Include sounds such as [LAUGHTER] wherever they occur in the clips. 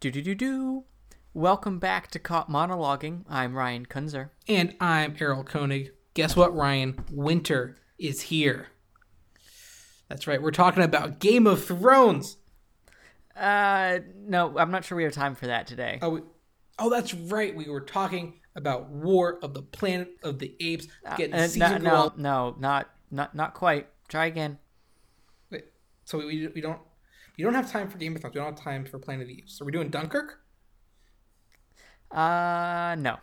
Do do do do. Welcome back to Caught Monologuing. I'm Ryan Kunzer. And I'm Errol Koenig. Guess what, Ryan? Winter is here. That's right. We're talking about Game of Thrones. Uh, no, I'm not sure we have time for that today. Oh, we, oh, that's right. We were talking about War of the Planet of the Apes. Getting Uh, season no, no, no, not not not quite. Try again. Wait, so we, we don't we don't have time for Game of Thrones. We don't have time for Planet of the Apes. So we're doing Dunkirk, Uh, no.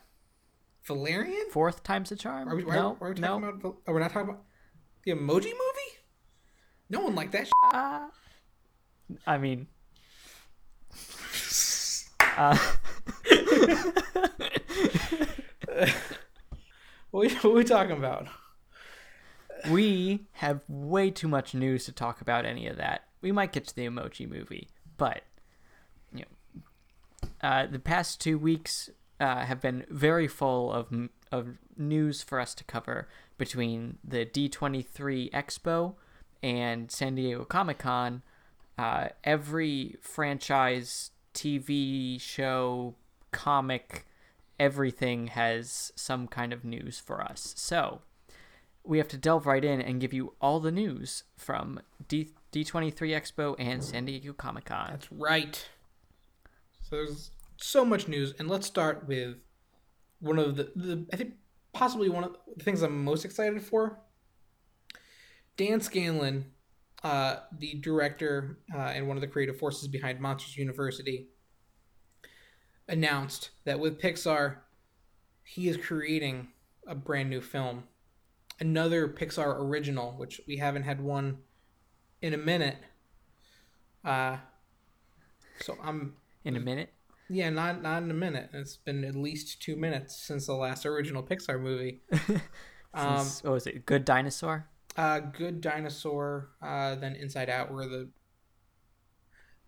Valerian. Fourth time's a charm. Are we, why, no, why are we no. about? Oh, we're not talking about the Emoji Movie. No one liked that. Uh, I mean, [LAUGHS] uh, are [LAUGHS] we- what are we talking about? we have way too much news to talk about any of that. We might get to the emoji movie, but you know, uh, the past two weeks uh, have been very full of of news for us to cover between the D23 Expo and San Diego Comic Con. Uh, every franchise, TV show, comic, everything has some kind of news for us. So we have to delve right in and give you all the news from D- D23 Expo and San Diego Comic Con. That's right. So there's so much news, and let's start with one of the, the I think possibly one of the things I'm most excited for. Dan Scanlon, uh, the director uh, and one of the creative forces behind Monsters University, announced that with Pixar, he is creating a brand new film, another Pixar original, which we haven't had one in a minute. Uh, so I'm In a minute. yeah, not not in a minute. It's been at least two minutes since the last original Pixar movie. [LAUGHS] um, Since- what was it? Good Dinosaur? uh, Good Dinosaur, uh, then Inside Out, where the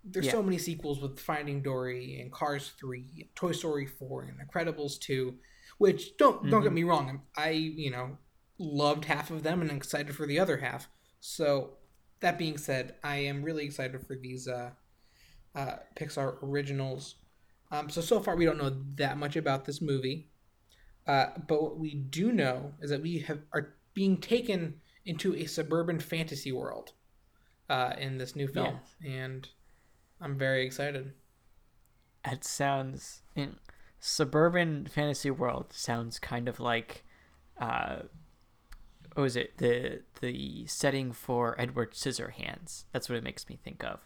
there's Yeah. so many sequels with Finding Dory and Cars Three, Toy Story Four, and Incredibles Two, which don't don't get me wrong, I you know loved half of them and excited for the other half. So that being said, I am really excited for these uh, uh, Pixar originals. Um, so so far we don't know that much about this movie, uh, but what we do know is that we have are being taken into a suburban fantasy world uh, in this new film, and I'm very excited. It sounds in suburban fantasy world sounds kind of like uh what was it the the setting for Edward Scissorhands. That's what it makes me think of.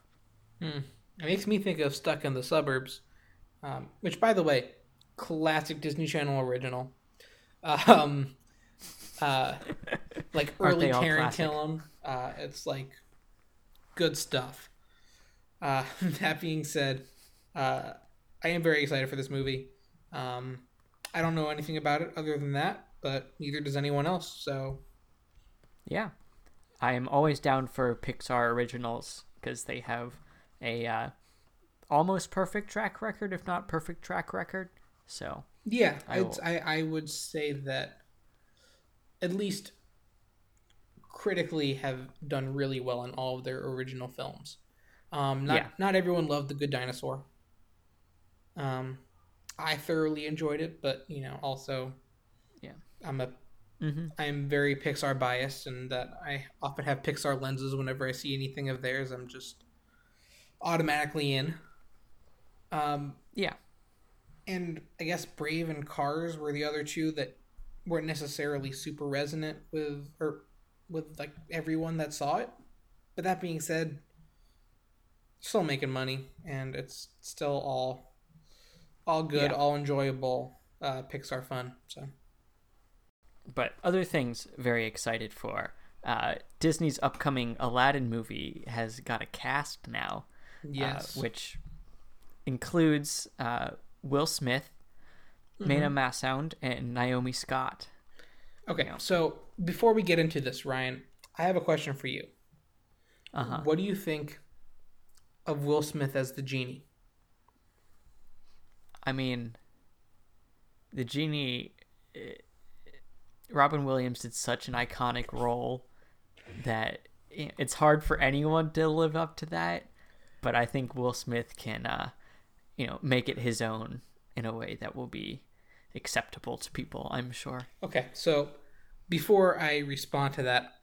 It makes me think of Stuck in the Suburbs, um, which, by the way, classic Disney Channel original. Um, uh, [LAUGHS] like early Killam. Uh, it's like good stuff. Uh, [LAUGHS] that being said, uh, I am very excited for this movie. Um, I don't know anything about it other than that, but neither does anyone else. So Yeah. I am always down for Pixar originals because they have a uh, almost perfect track record, if not perfect track record. So, Yeah, I I, will- I I would say that at least critically have done really well in all of their original films. Um, not Yeah. not everyone loved The Good Dinosaur. Um, I thoroughly enjoyed it, but you know, also, Yeah. I'm a mhm. I'm very Pixar biased, and that I often have Pixar lenses whenever I see anything of theirs. I'm just automatically in. Um, yeah. and I guess Brave and Cars were the other two that weren't necessarily super resonant with or with like everyone that saw it. But that being said, still making money and it's still all all good, Yeah. all enjoyable, uh, Pixar fun. So But other things very excited for. Uh, Disney's upcoming Aladdin movie has got a cast now, yes, uh, which includes uh, Will Smith, Mena Massoud, and Naomi Scott. okay. yeah. So before we get into this, Ryan, I have a question for you. Uh huh. What do you think of Will Smith as the genie? I mean, the genie. eh, Robin Williams did such an iconic role that it's hard for anyone to live up to that. But I think Will Smith can uh, you know, make it his own in a way that will be acceptable to people, I'm sure. Okay, so before I respond to that,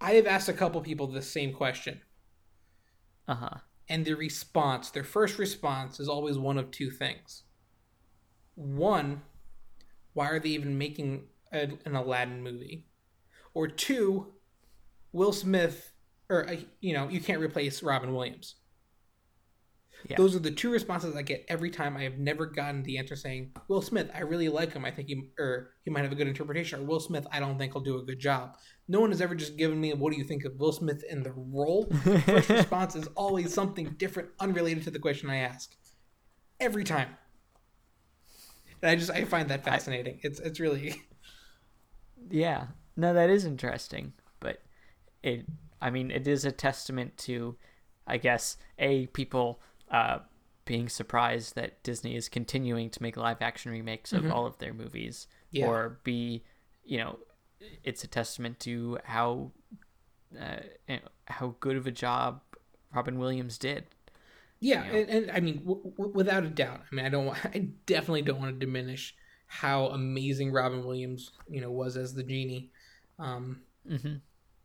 I have asked a couple people the same question. Uh huh. And their response, their first response, is always one of two things. One, why are they even making a, an Aladdin movie? Or two, Will Smith, or, uh, you know, you can't replace Robin Williams. Yeah. Those are the two responses I get every time. I have never gotten the answer saying Will Smith. I really like him. I think he or he might have a good interpretation. Or Will Smith. I don't think he'll do a good job. No one has ever just given me what do you think of Will Smith in the role. [LAUGHS] First response is always something different, unrelated to the question I ask. Every time. And I just I find that fascinating. I, it's it's really. [LAUGHS] Yeah. No, that is interesting, but it. I mean, it is a testament to, I guess, a people uh, being surprised that Disney is continuing to make live action remakes of mm-hmm. all of their movies, yeah. or B, you know, it's a testament to how uh, how good of a job Robin Williams did. Yeah, you know? and, and, I mean, w- w- without a doubt. I mean, I don't. Want, [LAUGHS] I definitely don't want to diminish how amazing Robin Williams, you know, was as the genie. Um, mm-hmm.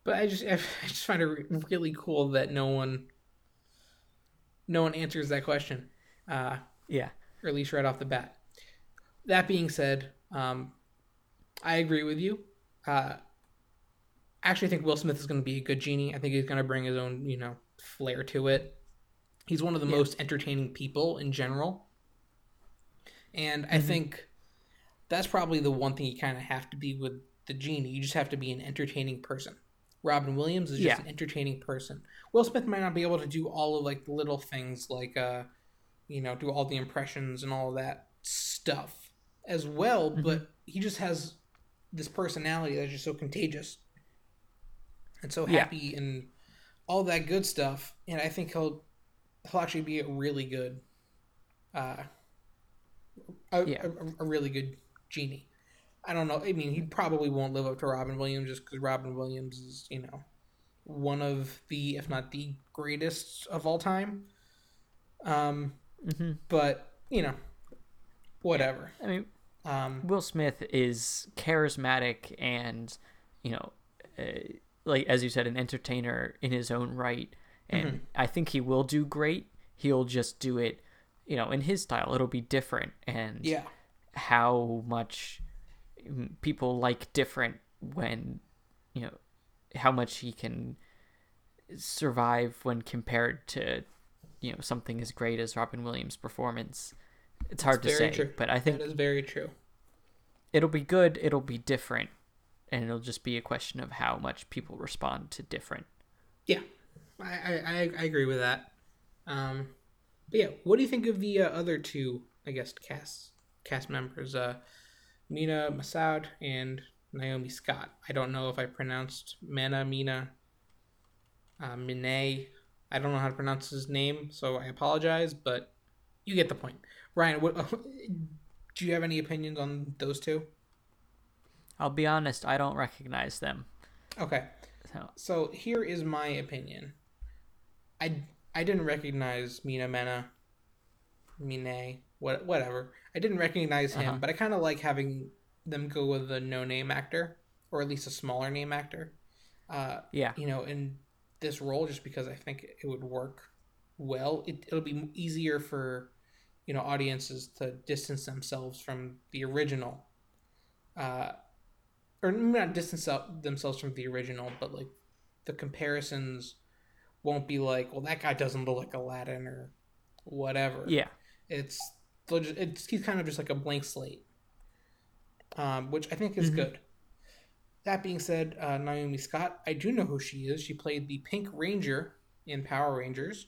But I just, [LAUGHS] I just find it really cool that no one no one answers that question. Uh, yeah. Or at least right off the bat. That being said, um, I agree with you. Uh, I actually think Will Smith is going to be a good genie. I think he's going to bring his own, you know, flair to it. He's one of the yeah. most entertaining people in general. And mm-hmm. I think that's probably the one thing you kind of have to be with the genie. You just have to be an entertaining person. Robin Williams is just yeah. an entertaining person. Will Smith might not be able to do all of like the little things like uh you know, do all the impressions and all of that stuff as well, mm-hmm. but he just has this personality that's just so contagious and so happy yeah. and all that good stuff. And I think he'll he'll actually be a really good uh a, yeah. a, a really good genie. I don't know. I mean, he probably won't live up to Robin Williams just because Robin Williams is, you know, one of the, if not the greatest of all time. Um, mm-hmm. but you know, whatever. I mean, um, Will Smith is charismatic and, you know, uh, like as you said, an entertainer in his own right, and mm-hmm. I think he will do great. He'll just do it, you know, in his style. It'll be different, and yeah, how much people like different when you know how much he can survive when compared to you know something as great as Robin Williams' performance. It's hard That's to say, true. but I think that is very true. It'll be good. It'll be different, and it'll just be a question of how much people respond to different. Yeah, I I, I agree with that. Um, but yeah, what do you think of the uh, other two? I guess cast cast members. Uh, Mena Massoud and Naomi Scott. I don't know if I pronounced Mena, Mina, uh, Mine. I don't know how to pronounce his name, so I apologize, but you get the point. Ryan, what, [LAUGHS] do you have any opinions on those two? I'll be honest, I don't recognize them. Okay. So, so here is my opinion. I, I didn't recognize Mina Mena, Mine, what, whatever. I didn't recognize him, uh-huh. but I kind of like having them go with a no name actor or at least a smaller name actor. Uh, yeah, you know, in this role, just because I think it would work well. It, it'll be easier for you know audiences to distance themselves from the original, uh, or not distance themselves from the original, but like the comparisons won't be like, well, that guy doesn't look like Aladdin or whatever. Yeah, it's it's he's kind of just like a blank slate, um, which I think is mm-hmm. good. That being said, uh, Naomi Scott, I do know who she is. She played the Pink Ranger in Power Rangers.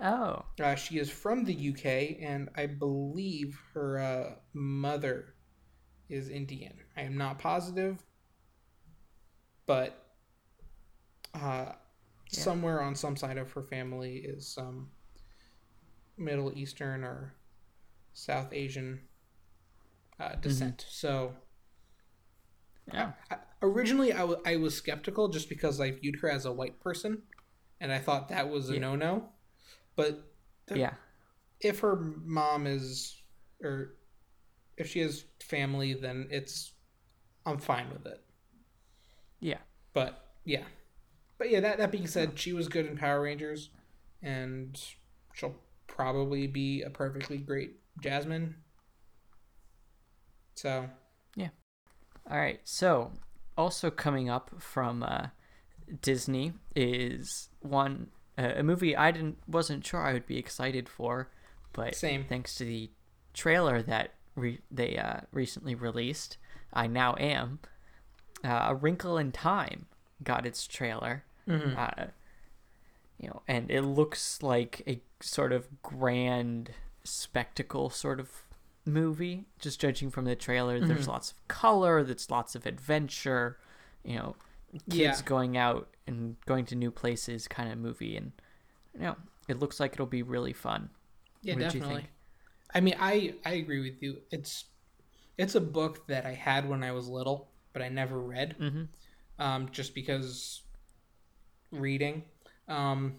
Oh. Uh, she is from the UK, and I believe her uh, mother is Indian. I am not positive, but uh, yeah. somewhere on some side of her family is um, Middle Eastern or South Asian uh, mm-hmm. descent. Mm-hmm. So, yeah. I, originally, I, w- I was skeptical just because I viewed her as a white person, and I thought that was a yeah. no no. But the, yeah, if her mom is or if she has family, then it's I'm fine with it. Yeah. But yeah, but yeah. That that being said, she was good in Power Rangers, and she'll probably be a perfectly great Jasmine. So yeah. All right. So, also coming up from uh, Disney is one uh, a movie I didn't wasn't sure I would be excited for, but Same. thanks to the trailer that re- they uh, recently released, I now am. Uh, a Wrinkle in Time got its trailer. Mhm. Uh, you know, and it looks like a sort of grand spectacle sort of movie. Just judging from the trailer, there's lots of color, there's lots of adventure. You know, kids Yeah. going out and going to new places kind of movie, and you know, it looks like it'll be really fun. Yeah, What definitely. think? I mean, I I agree with you. It's it's a book that I had when I was little, but I never read, Mm-hmm. um, just because reading. Um,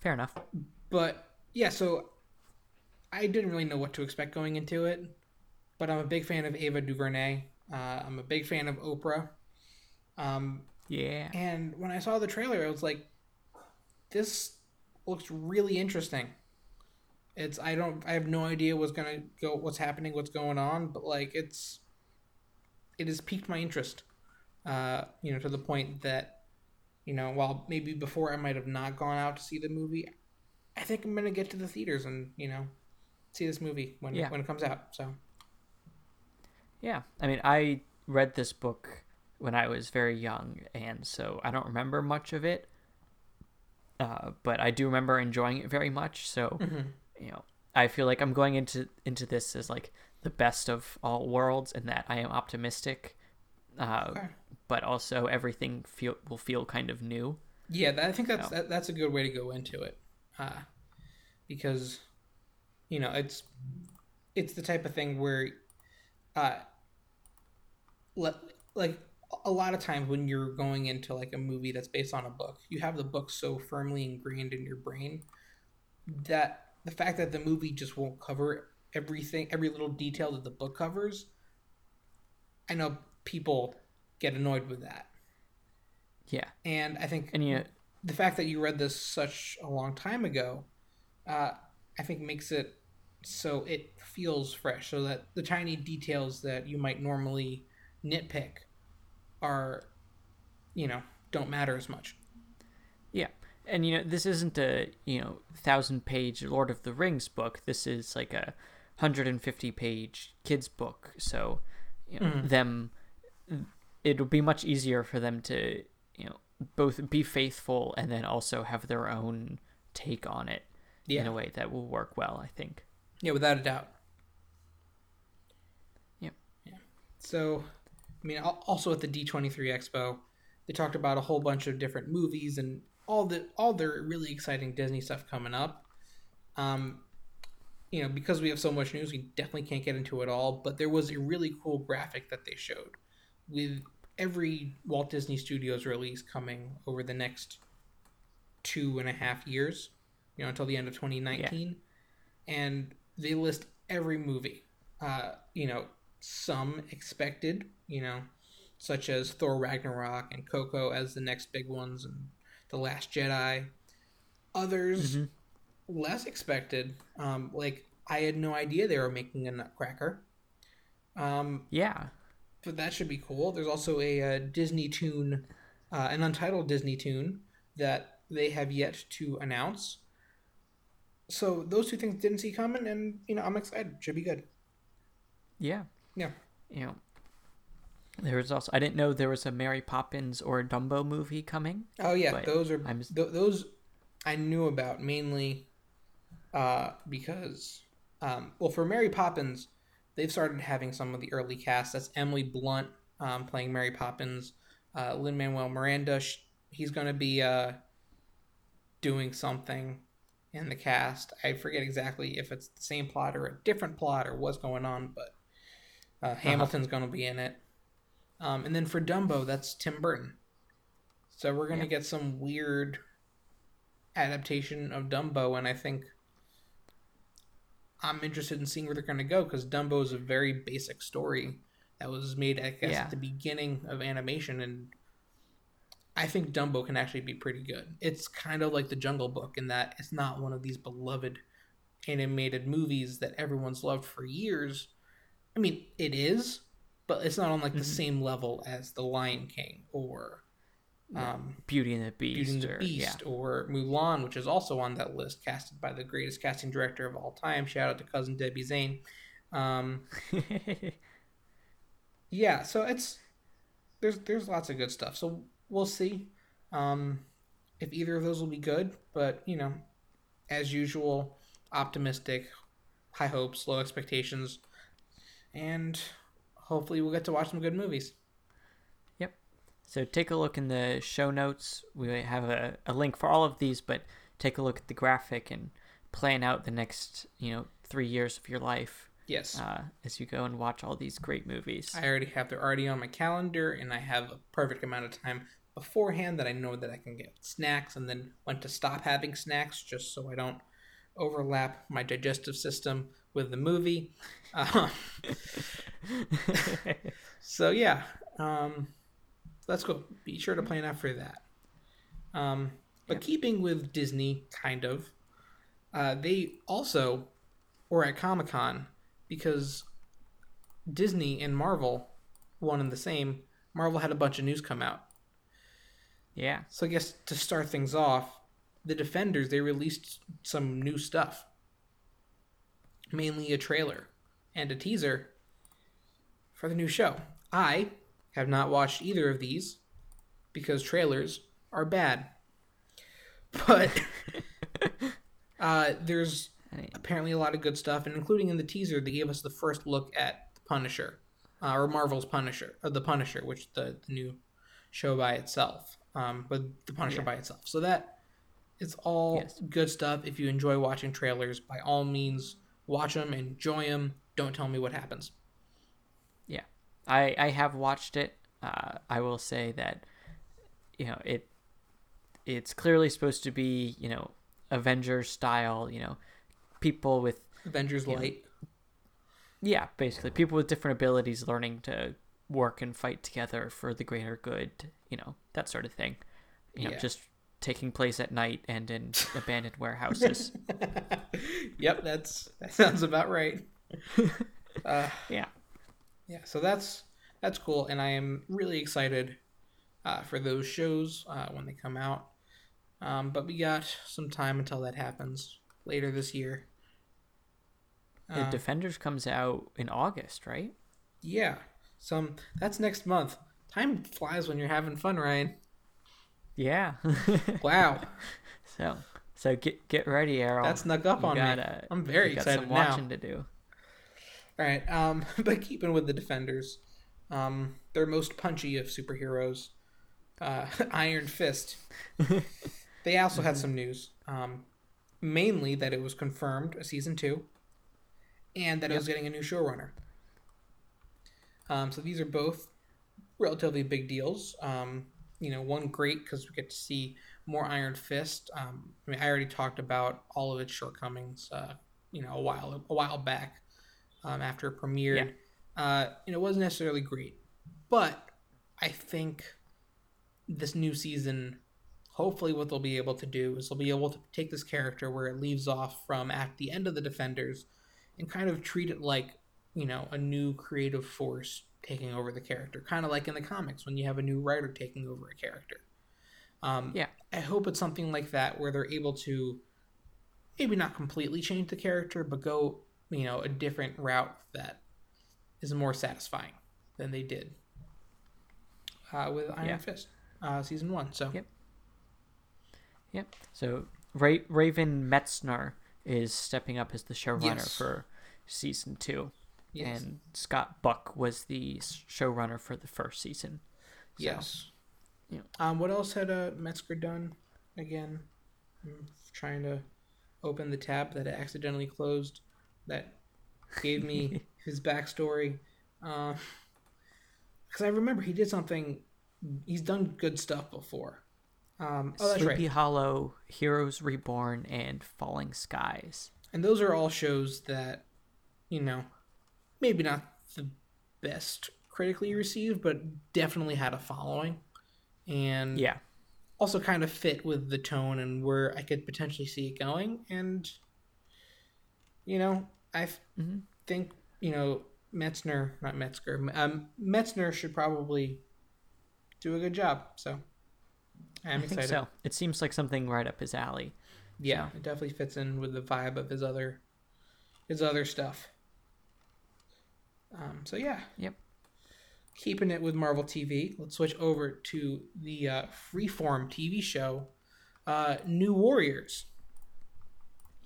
Fair enough. but yeah, so I didn't really know what to expect going into it, but I'm a big fan of Ava DuVernay. Uh, I'm a big fan of Oprah. Um, Yeah. and when I saw the trailer, I was like, "This looks really interesting." It's I don't I have no idea what's gonna go, what's happening, what's going on, but like it's it has piqued my interest. Uh, you know, to the point that you know, while maybe before I might have not gone out to see the movie, I think I'm gonna get to the theaters and you know see this movie when Yeah. when it comes out. So Yeah, I mean, I read this book when I was very young, and so I don't remember much of it. Uh, but I do remember enjoying it very much. So Mhm. you know, I feel like I'm going into into this as like the best of all worlds, and that I am optimistic. Uh, Okay. But also, everything feel will feel kind of new. Yeah, that, I think that's No. that, that's a good way to go into it, uh, because you know it's it's the type of thing where, uh, le- like a lot of times when you're going into like a movie that's based on a book, you have the book so firmly ingrained in your brain that the fact that the movie just won't cover everything, every little detail that the book covers. I know people get annoyed with that, Yeah, and I think and you the fact that you read this such a long time ago, uh, I think makes it so it feels fresh. So that the tiny details that you might normally nitpick are, you know, don't matter as much. Yeah. And you know, this isn't a, you know, thousand page Lord of the Rings book. This is like a 150 page kids book. So, you know, Mhm. them it'll be much easier for them to, you know, both be faithful and then also have their own take on it Yeah, in a way that will work well, I think. yeah, without a doubt. Yep. Yeah. So, I mean, also at the D twenty three Expo, they talked about a whole bunch of different movies and all the all their really exciting Disney stuff coming up. Um, you know, because we have so much news, we definitely can't get into it all. But there was a really cool graphic that they showed with every Walt Disney Studios release coming over the next two and a half years, you know, until the end of 2019. And they list every movie. Uh, you know, some expected, you know, such as Thor Ragnarok and Coco as the next big ones and The Last Jedi. Others Mhm. less expected, um, like I had no idea they were making a Nutcracker. Um, Yeah. But that should be cool. There's also a, uh Disney tune, uh, an untitled Disney tune that they have yet to announce. So those two things didn't see coming, and you know I'm excited. Should be good. Yeah. Yeah. You know, there was also I didn't know there was a Mary Poppins or a Dumbo movie coming. Oh yeah, those are th- those I knew about mainly uh, because um, well for Mary Poppins they've started having some of the early cast. That's Emily Blunt um, playing Mary Poppins. Uh, Lin Manuel Miranda sh- he's going to be uh, doing something in the cast. I forget exactly if it's the same plot or a different plot or what's going on, but uh, Hamilton's going to be in it. Um, and then for Dumbo, that's Tim Burton. So we're going to Yeah. get some weird adaptation of Dumbo, and I think I'm interested in seeing where they're going to go because Dumbo is a very basic story that was made, I guess, Yeah. at the beginning of animation, and I think Dumbo can actually be pretty good. It's kind of like the Jungle Book in that it's not one of these beloved animated movies that everyone's loved for years. I mean, it is, but it's not on like the Mhm. same level as The Lion King or um, Beauty and the Beast. Beauty and the or, Beast or Mulan, which is also on that list, casted by the greatest casting director of all time. Shout out to cousin Debbie Zane. Um, Yeah. [LAUGHS] yeah, so it's there's there's lots of good stuff. So we'll see um, if either of those will be good. But you know, as usual, optimistic, high hopes, low expectations, and hopefully we'll get to watch some good movies. So take a look in the show notes. We have a, a link for all of these, but take a look at the graphic and plan out the next, you know, three years of your life Yes. uh, as you go and watch all these great movies. I already have they're already on my calendar, and I have a perfect amount of time beforehand that I know that I can get snacks, and then when to stop having snacks, just so I don't overlap my digestive system with the movie. Um, [LAUGHS] [LAUGHS] so yeah, um, let's go. Be sure to plan out for that. Um, but Yep. keeping with Disney, kind of, uh, they also were at Comic Con because Disney and Marvel, one and the same. Marvel had a bunch of news come out. yeah. So I guess to start things off, the Defenders they released some new stuff. Mainly a trailer and a teaser for the new show. I have not watched either of these because trailers are bad. But [LAUGHS] uh, there's apparently a lot of good stuff, and including in the teaser, they gave us the first look at the Punisher, uh, or Marvel's Punisher, or the Punisher, which the, the new show by itself, um, with the Punisher Yeah. by itself. So that it's all Yes. good stuff. If you enjoy watching trailers, by all means, watch them, enjoy them. Don't tell me what happens. I, I have watched it. Uh, I will say that, you know, it it's clearly supposed to be, you know, Avengers style, you know, people with Avengers. Light. yeah, basically people with different abilities learning to work and fight together for the greater good, you know, that sort of thing. You know, Yeah. just taking place at night and in [LAUGHS] abandoned warehouses. [LAUGHS] yep, that's that sounds about right. [LAUGHS] Uh, Yeah. Yeah. So that's that's cool, and I am really excited uh, for those shows uh, when they come out. Um, but we got some time until that happens later this year. The Uh, Defenders comes out in August, right? yeah, some that's next month. Time flies when you're having fun, Ryan. Yeah. [LAUGHS] Wow, so so get get ready, Errol. that snuck up You on me. gotta- I'm very you got excited some now. watching to do. All right, um, [LAUGHS] but keeping with the defenders, um, their most punchy of superheroes, uh, [LAUGHS] Iron Fist. [LAUGHS] they also had some news, um, mainly that it was confirmed a season two, and that it was getting a new showrunner. Um, so these are both relatively big deals. Um, you know, one great because we get to see more Iron Fist. Um, I mean, I already talked about all of its shortcomings. Uh, you know, a while a while back um, after it premiered. Uh, and it wasn't necessarily great, but I think this new season, hopefully, what they'll be able to do is they'll be able to take this character where it leaves off from at the end of the Defenders, and kind of treat it like you know a new creative force taking over the character, kind of like in the comics when you have a new writer taking over a character. Um, Yeah. I hope it's something like that where they're able to maybe not completely change the character, but go you know a different route that is more satisfying than they did uh, with Iron Yeah. Fist uh, season one. So Yep. Yep. So Ra- Raven Metzner is stepping up as the showrunner Yes. for season two, yes, and Scott Buck was the showrunner for the first season. So, yes. yeah. Um, what else had uh, Metzger done again? I'm trying to open the tab that I accidentally closed. That gave me [LAUGHS] his backstory. Because I remember he did something. He's done good stuff before. Um, oh, that's Sleepy right. Hollow, Heroes Reborn, and Falling Skies. And those are all shows that, you know, maybe not the best critically received, but definitely had a following. And Yeah. also kind of fit with the tone and where I could potentially see it going. And, you know, I Mhm. think, you know, Metzner, not Metzger, um, Metzner should probably do a good job. So I'm I think excited. so. It seems like something right up his alley. Yeah, it definitely fits in with the vibe of his other his other stuff. Um, so yeah. Yep. Keeping it with Marvel TV, let's switch over to the uh, Freeform TV show, uh, New Warriors.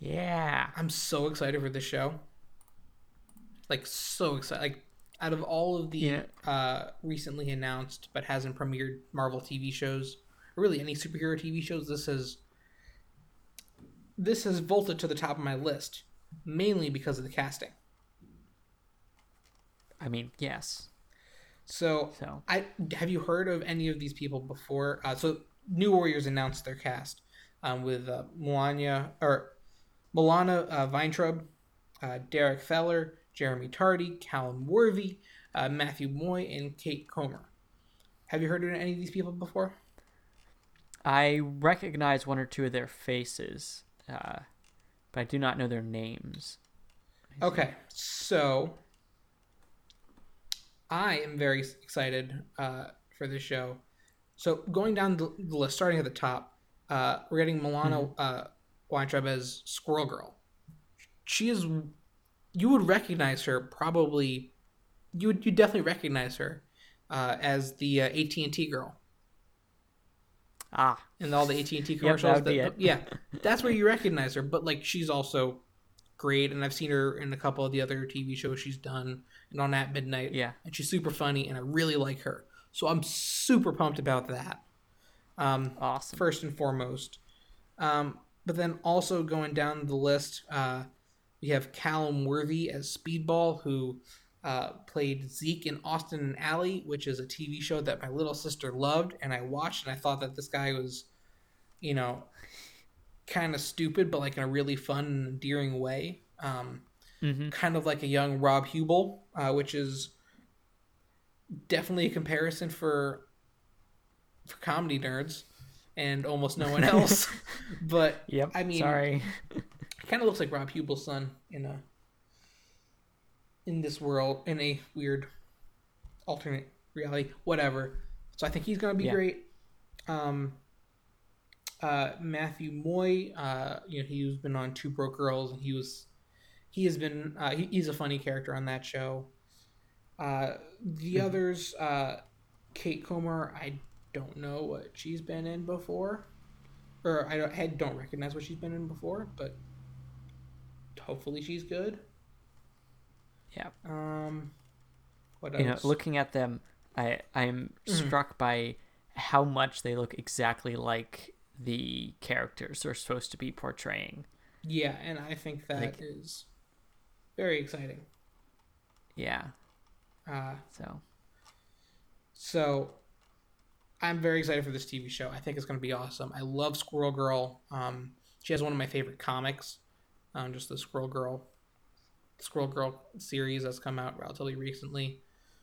Yeah. I'm so excited for this show. Like so excited. Like out of all of the Yeah. uh, recently announced but hasn't premiered Marvel TV shows, or really any superhero TV shows, this has this has vaulted to the top of my list, mainly because of the casting. I mean, yes. So So I have you heard of any of these people before? Uh, so New Warriors announced their cast um, with uh, Melania or Milana uh, Vayntrub, uh, Derek Theler, Jeremy Tardy, Callum Worthy, uh, Matthew Moy, and Kate Comer. Have you heard of any of these people before? I recognize one or two of their faces, uh, but I do not know their names. Okay, so I am very excited uh, for this show. So going down the list, starting at the top, uh, we're getting Milana uh, Vayntrub as Squirrel Girl. She is, you would recognize her probably, you would you definitely recognize her uh, as the uh, AT and T girl Ah, in all the AT and T commercials. be that-. Yeah, that's where you recognize her. But like, she's also great, and I've seen her in a couple of the other TV shows she's done, and on At Midnight. yeah. and she's super funny, and I really like her. So I'm super pumped about that. Um, Awesome. first and foremost. Um, but then also going down the list, uh, we have Callum Worthy as Speedball, who uh, played Zeke in Austin and Ally, which is a TV show that my little sister loved, and I watched, and I thought that this guy was, you know, kind of stupid, but like in a really fun and endearing way. Um, hmm kind of like a young Rob Huebel, uh, which is definitely a comparison for for comedy nerds and almost no one [LAUGHS] else. but Yep. I mean, sorry. kind of looks like Rob Huebel's son in a in this world in a weird alternate reality, whatever. So I think he's gonna be Yeah. great. Um, uh, Matthew Moy, uh, you know, he's been on Two Broke Girls, and he was he has been uh, he, he's a funny character on that show. Uh, the Mm-hmm. others, uh, Kate Comer, I don't know what she's been in before, or I don't, I don't recognize what she's been in before, but hopefully she's good. Yeah. Um, what else? You know, looking at them, I I'm Mhm. struck by how much they look exactly like the characters they're supposed to be portraying. yeah, and I think that is Like- very exciting. Yeah. Uh, So So I'm very excited for this TV show. I think it's going to be awesome. I love Squirrel Girl. Um, she has one of my favorite comics, um, just the Squirrel Girl, Squirrel Girl series that's come out relatively recently.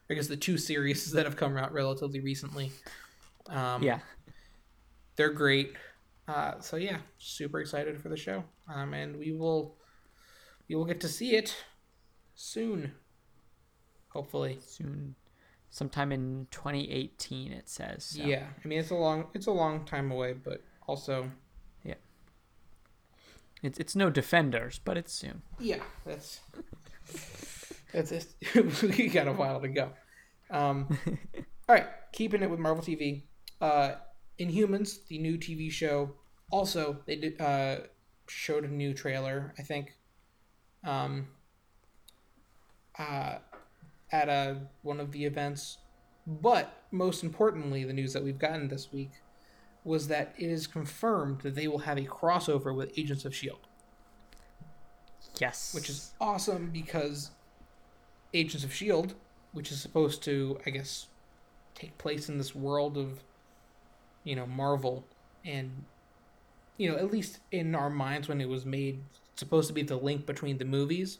I guess the two series [LAUGHS] that have come out relatively recently. Um, yeah. they're great. Uh, so yeah, super excited for the show, um, and we will we will get to see it soon, hopefully. Soon, sometime in 2018, it says. So. Yeah, I mean it's a long it's a long time away, but also Yeah. It's it's no Defenders, but it's soon. yeah, that's that's it. [LAUGHS] we got a while to go. Um, [LAUGHS] all right, keeping it with Marvel TV. Uh, Inhumans, the new TV show. Also, they did, uh, showed a new trailer. I think. Um, uh, at a one of the events, but most importantly, the news that we've gotten this week was that it is confirmed that they will have a crossover with Agents of Shield Yes. which is awesome because Agents of Shield, which is supposed to, I guess, take place in this world of, you know, Marvel, and you know, at least in our minds when it was made, supposed to be the link between the movies.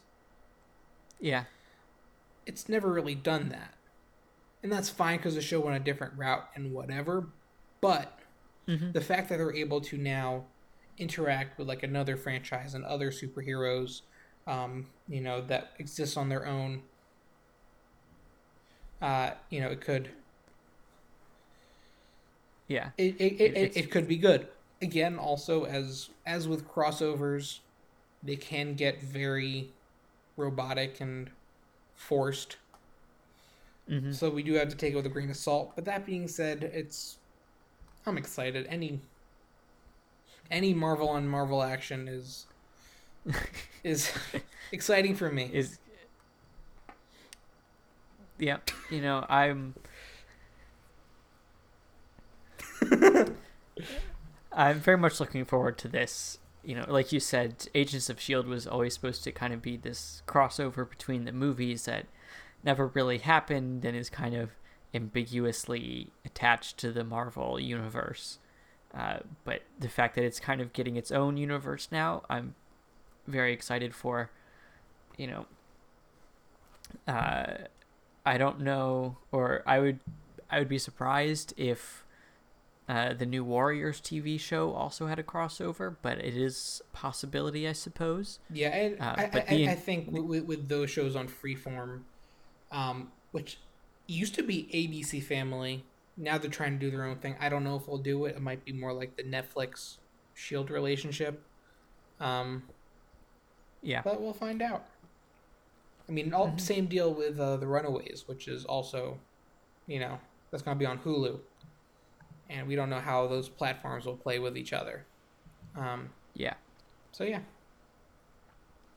Yeah. It's never really done that. And that's fine because the show went a different route and whatever. But Mhm. the fact that they're able to now interact with like another franchise and other superheroes, um, you know, that exists on their own, uh, you know, it could Yeah. it it, it, it, it could be good. Again, also as as with crossovers, they can get very robotic and forced. Mhm. So we do have to take it with a grain of salt. But that being said, it's I'm excited. Any any Marvel on Marvel action is [LAUGHS] is exciting for me. Is Yeah, you know, I'm [LAUGHS] I'm very much looking forward to this. You know, like you said, Agents of S.H.I.E.L.D. was always supposed to kind of be this crossover between the movies that never really happened and is kind of ambiguously attached to the Marvel universe. Uh, but the fact that it's kind of getting its own universe now, I'm very excited for. You know, uh, I don't know, or I would, I would be surprised if uh, the new Warriors TV show also had a crossover, but it is a possibility, I suppose. Yeah, and Uh, I, I, I think with, with, those shows on Freeform, um, which used to be ABC Family, now they're trying to do their own thing. I don't know if they'll do it. It might be more like the Netflix Shield relationship. Um, Yeah, but we'll find out. I mean, all, Mhm. same deal with uh, the Runaways, which is also, you know, that's going to be on Hulu, and we don't know how those platforms will play with each other. Um, yeah, so yeah,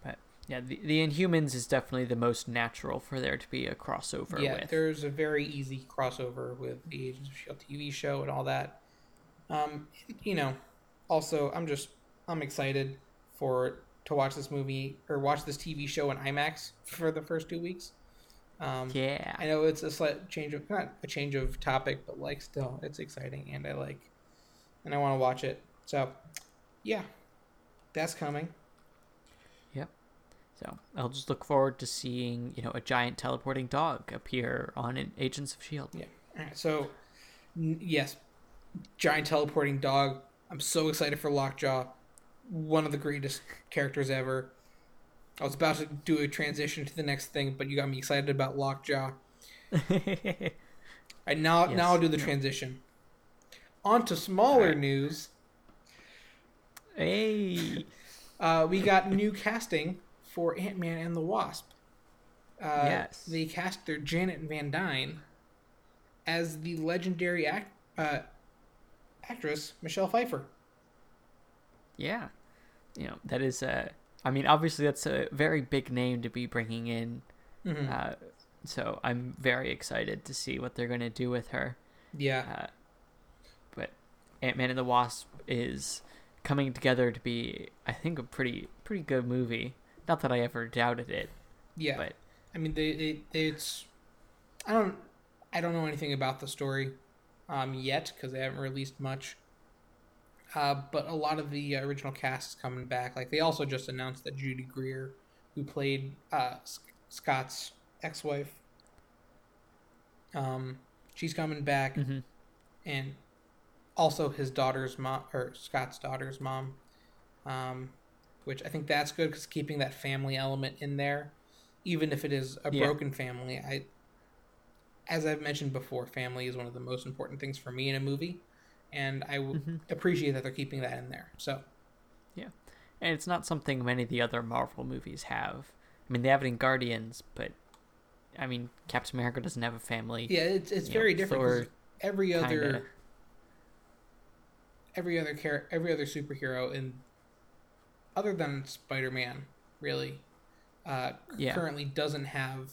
But yeah. The, the Inhumans is definitely the most natural for there to be a crossover yeah, with. there's a very easy crossover with the Agents of Shield TV show and all that. Um, you know, also I'm just I'm excited for to watch this movie or watch this TV show in IMAX [LAUGHS] for the first two weeks. Um, Yeah, I know it's a slight change of not a change of topic, but like still it's exciting and I like and I want to watch it. So, yeah, that's coming. Yep. So I'll just look forward to seeing you know a giant teleporting dog appear on an Agents of Shield. Yeah. All right. So, n- yes, giant teleporting dog. I'm so excited for Lockjaw. One of the greatest characters ever. I was about to do a transition to the next thing, but you got me excited about Lockjaw. [LAUGHS] And now, Yes. now I'll do the transition. On to smaller Alright. news. hey, [LAUGHS] Uh, we got new casting for Ant Man and the Wasp. Uh, Yes. They cast their Janet Van Dyne as the legendary act, uh, actress Michelle Pfeiffer. yeah, you know that is a. I mean, obviously that's a very big name to be bringing in. Mhm. Uh, so I'm very excited to see what they're going to do with her. yeah. Uh, but Ant Man and the Wasp is coming together to be, I think, a pretty pretty good movie. Not that I ever doubted it, Yeah. but I mean, they, they, they, it's. I don't. I don't know anything about the story, um, yet because they haven't released much. Uh, but a lot of the original cast is coming back. Like they also just announced that Judy Greer, who played uh, Scott's ex-wife, um, she's coming back, mhm. and also his daughter's mom or Scott's daughter's mom, um, which I think that's good because keeping that family element in there, even if it is a Yeah. broken family, I, as I've mentioned before, family is one of the most important things for me in a movie, and I w- Mhm. appreciate that they're keeping that in there. So yeah, and it's not something many of the other Marvel movies have. I mean, they have it in Guardians, but I mean, Captain America doesn't have a family. yeah, it's it's You know, very different. 'cause Thor every other kinda- every other char- every other superhero in other than Spider-Man really uh, Yeah. currently doesn't have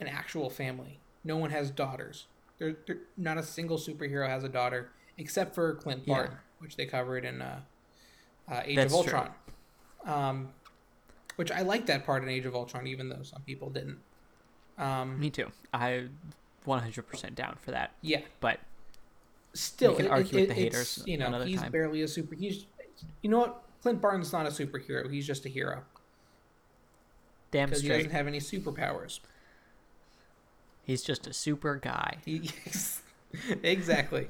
an actual family. No one has daughters. There, there, not a single superhero has a daughter except for Clint Yeah. Barton, which they covered in uh, uh, Age That's of. Ultron. Um, which I like that part in Age of Ultron, even though some people didn't. Um, Me too. I 100% down for that. yeah, But still We can it- argue it- with the haters you know another he's time. barely a super he's you know what Clint Barton's not a superhero. He's just a hero Damn straight. because he doesn't have any superpowers. He's just a super guy. [LAUGHS] He, exactly.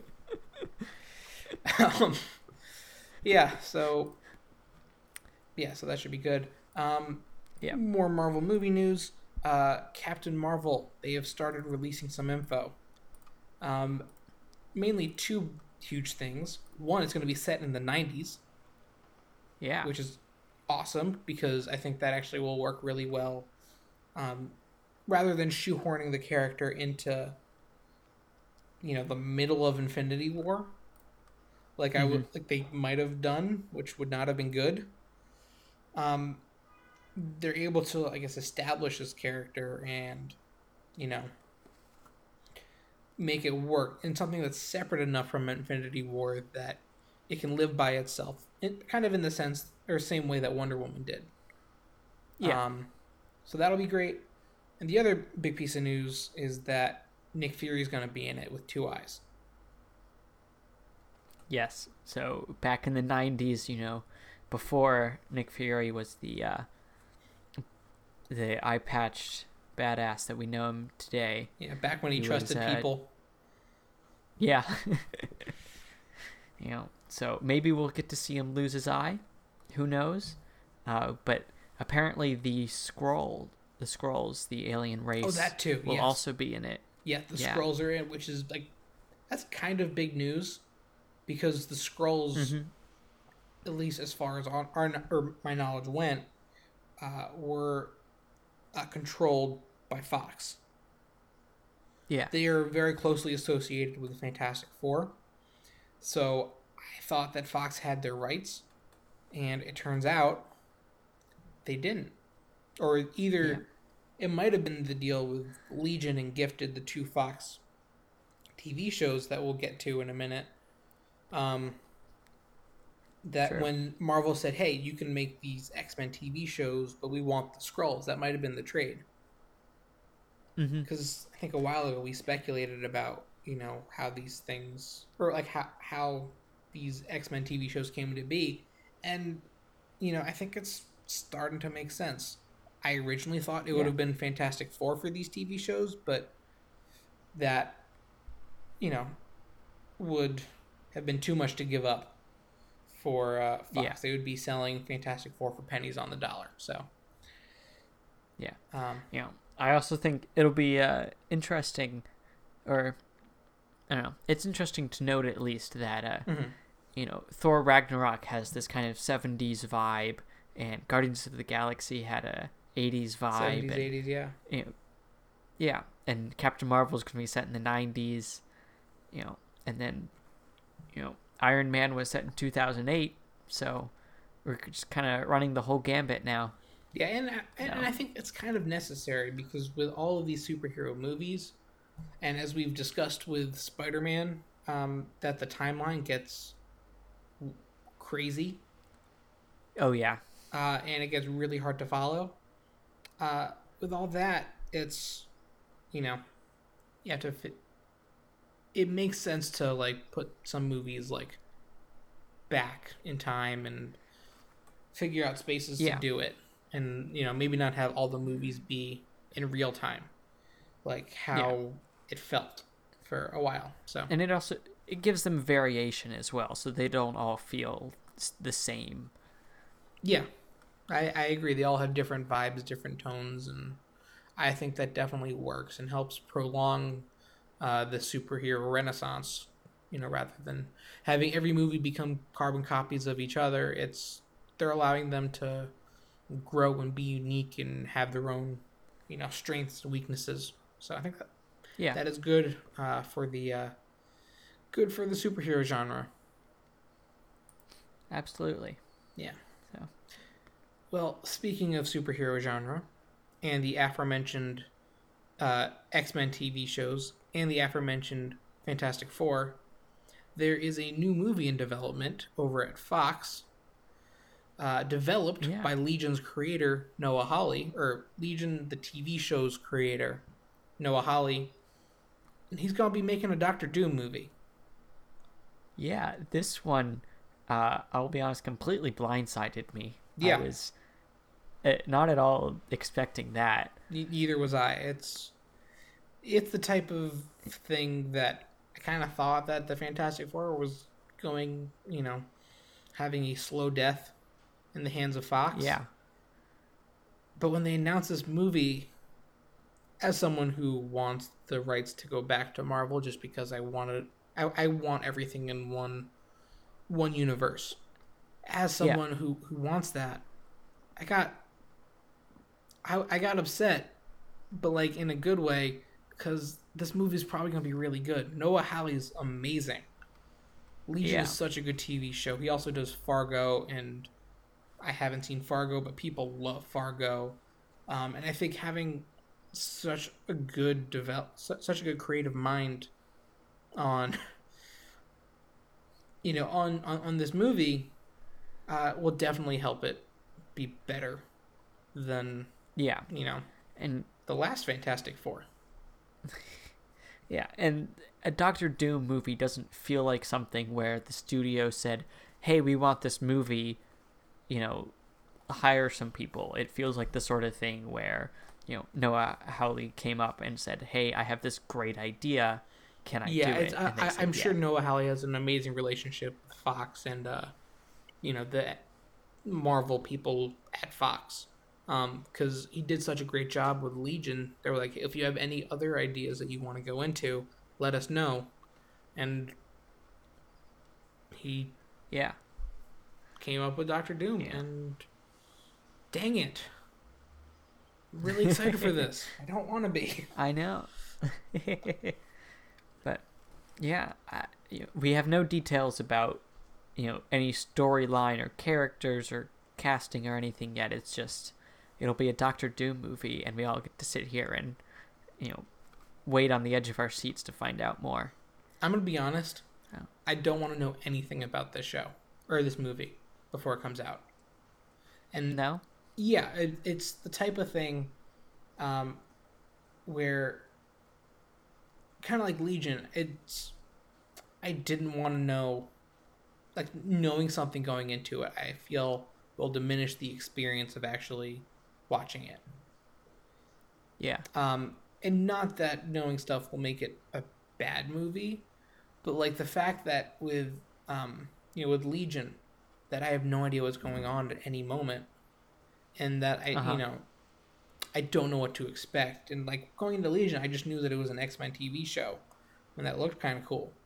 [LAUGHS] um, yeah. So. Yeah. So that should be good. Um, Yeah. More Marvel movie news. Uh, Captain Marvel. They have started releasing some info. Um, mainly two huge things. One, it's going to be set in the '90s, Yeah. which is awesome because I think that actually will work really well. Um, rather than shoehorning the character into, you know, the middle of Infinity War, like I would, like they might have done, which would not have been good. Um, they're able to, I guess, establish this character and, you know, make it work in something that's separate enough from Infinity War that it can live by itself, it, kind of in the sense or same way that Wonder Woman did. Yeah. Um, so that'll be great. And the other big piece of news is that Nick Fury is going to be in it with two eyes. Yes. So back in the '90s, you know, before Nick Fury was the uh, the eye patched badass that we know him today. Yeah, back when he, He was, trusted uh, people. Yeah. [LAUGHS] you know, so maybe we'll get to see him lose his eye. Who knows? Uh, but apparently the Skrull, the Skrulls, the alien race, Oh, that too. will yes. also be in it. Yeah, the Yeah. Skrulls are in, which is like that's kind of big news because the Skrulls, Mhm. at least as far as on our or my knowledge went, uh, were uh, controlled by Fox. Yeah. They are very closely associated with the Fantastic Four, so I thought that Fox had their rights, and it turns out they didn't, or either Yeah. It might have been the deal with Legion and Gifted, the two Fox TV shows that we'll get to in a minute. Um, that Sure. when Marvel said, "Hey, you can make these X Men TV shows, but we want the Skrulls," that might have been the trade. Because I think a while ago we speculated about you know how these things or like how how these X Men TV shows came to be, and you know I think it's starting to make sense. I originally thought it would have been Fantastic Four for these TV shows, but that you know would have been too much to give up for uh, Fox. Yeah. They would be selling Fantastic Four for pennies on the dollar. So Yeah. um, You know, I also think it'll be uh, interesting, or I don't know. It's interesting to note at least that uh, mhm. you know Thor Ragnarok has this kind of '70s vibe, and Guardians of the Galaxy had a '80s vibe. 70s, and, 80s, yeah. you know, yeah, and Captain Marvel's gonna be set in the '90s, you know, and then you know Iron Man was set in 2008, so we're just kind of running the whole gambit now. Yeah, and I- and, and I think it's kind of necessary because with all of these superhero movies, and as we've discussed with Spider-Man, um, that the timeline gets crazy Oh yeah, uh, and it gets really hard to follow. Uh, with all that, it's you know you have to fit. It makes sense to like put some movies like back in time and figure out spaces Yeah. to do it, and you know maybe not have all the movies be in real time, like how it felt for a while. So and it also it gives them variation as well, so they don't all feel the same. Yeah, I, I agree. They all have different vibes, different tones, and I think that definitely works and helps prolong uh, the superhero renaissance. You know, rather than having every movie become carbon copies of each other, it's they're allowing them to grow and be unique and have their own, you know, strengths and weaknesses. So I think that Yeah, that is good uh, for the uh, good for the superhero genre. absolutely. Yeah. So. Well, speaking of superhero genre, and the aforementioned uh, X Men TV shows, and the aforementioned Fantastic Four, there is a new movie in development over at Fox, uh, developed Yeah. by Legion's creator Noah Hawley, or Legion the TV show's creator Noah Hawley, and he's gonna be making a Doctor Doom movie. Yeah, this one uh, I'll be honest, completely blindsided me. Yeah. I was uh, not at all expecting that. Neither was I. It's it's the type of thing that I kind of thought that the Fantastic Four was going, you know, having a slow death in the hands of Fox. Yeah. But when they announced this movie, as someone who wants the rights to go back to Marvel, just because I wanted, I, I want everything in one, one universe. As Yeah. someone who who wants that, I got, I I got upset, but like in a good way, because this movie is probably gonna be really good. Noah Hawley's amazing. Legion Yeah. is such a good TV show. He also does Fargo, and I haven't seen Fargo, but people love Fargo. Um, and I think having such a good develop, su- such a good creative mind on, [LAUGHS] you know, on on, on this movie, uh, will definitely help it be better than Yeah. you know And the last Fantastic Four. [LAUGHS] Yeah, and a Doctor Doom movie doesn't feel like something where the studio said, "Hey, we want this movie," you know, hire some people. It feels like the sort of thing where, you know, Noah Hawley came up and said, "Hey, I have this great idea. Can I yeah, do it?" I, I, said, i'm "Yeah." sure Noah Hawley has an amazing relationship with Fox and, uh, you know, the Marvel people at Fox. Um, because he did such a great job with Legion. They were like, if you have any other ideas that you want to go into, let us know. And he Yeah, came up with Doctor Doom. Yeah. And dang it. I'm really excited for this. [LAUGHS] I don't want to be. I know. [LAUGHS] but yeah, I, we have no details about you know any storyline or characters or casting or anything yet. It's just it'll be a Doctor Doom movie, and we all get to sit here and you know wait on the edge of our seats to find out more. I'm gonna be honest. Oh. I don't want to know anything about this show or this movie before it comes out. And No, yeah, it, it's the type of thing um, where, kind of like Legion, it's. I didn't want to know, like knowing something going into it. I feel will diminish the experience of actually watching it. yeah, Um, and not that knowing stuff will make it a bad movie, but like the fact that with um, you know, with Legion, that I have no idea what's going on at any moment, and that I, Uh-huh. you know, I don't know what to expect. And like going into Legion, I just knew that it was an X Men TV show, and that looked kind of cool.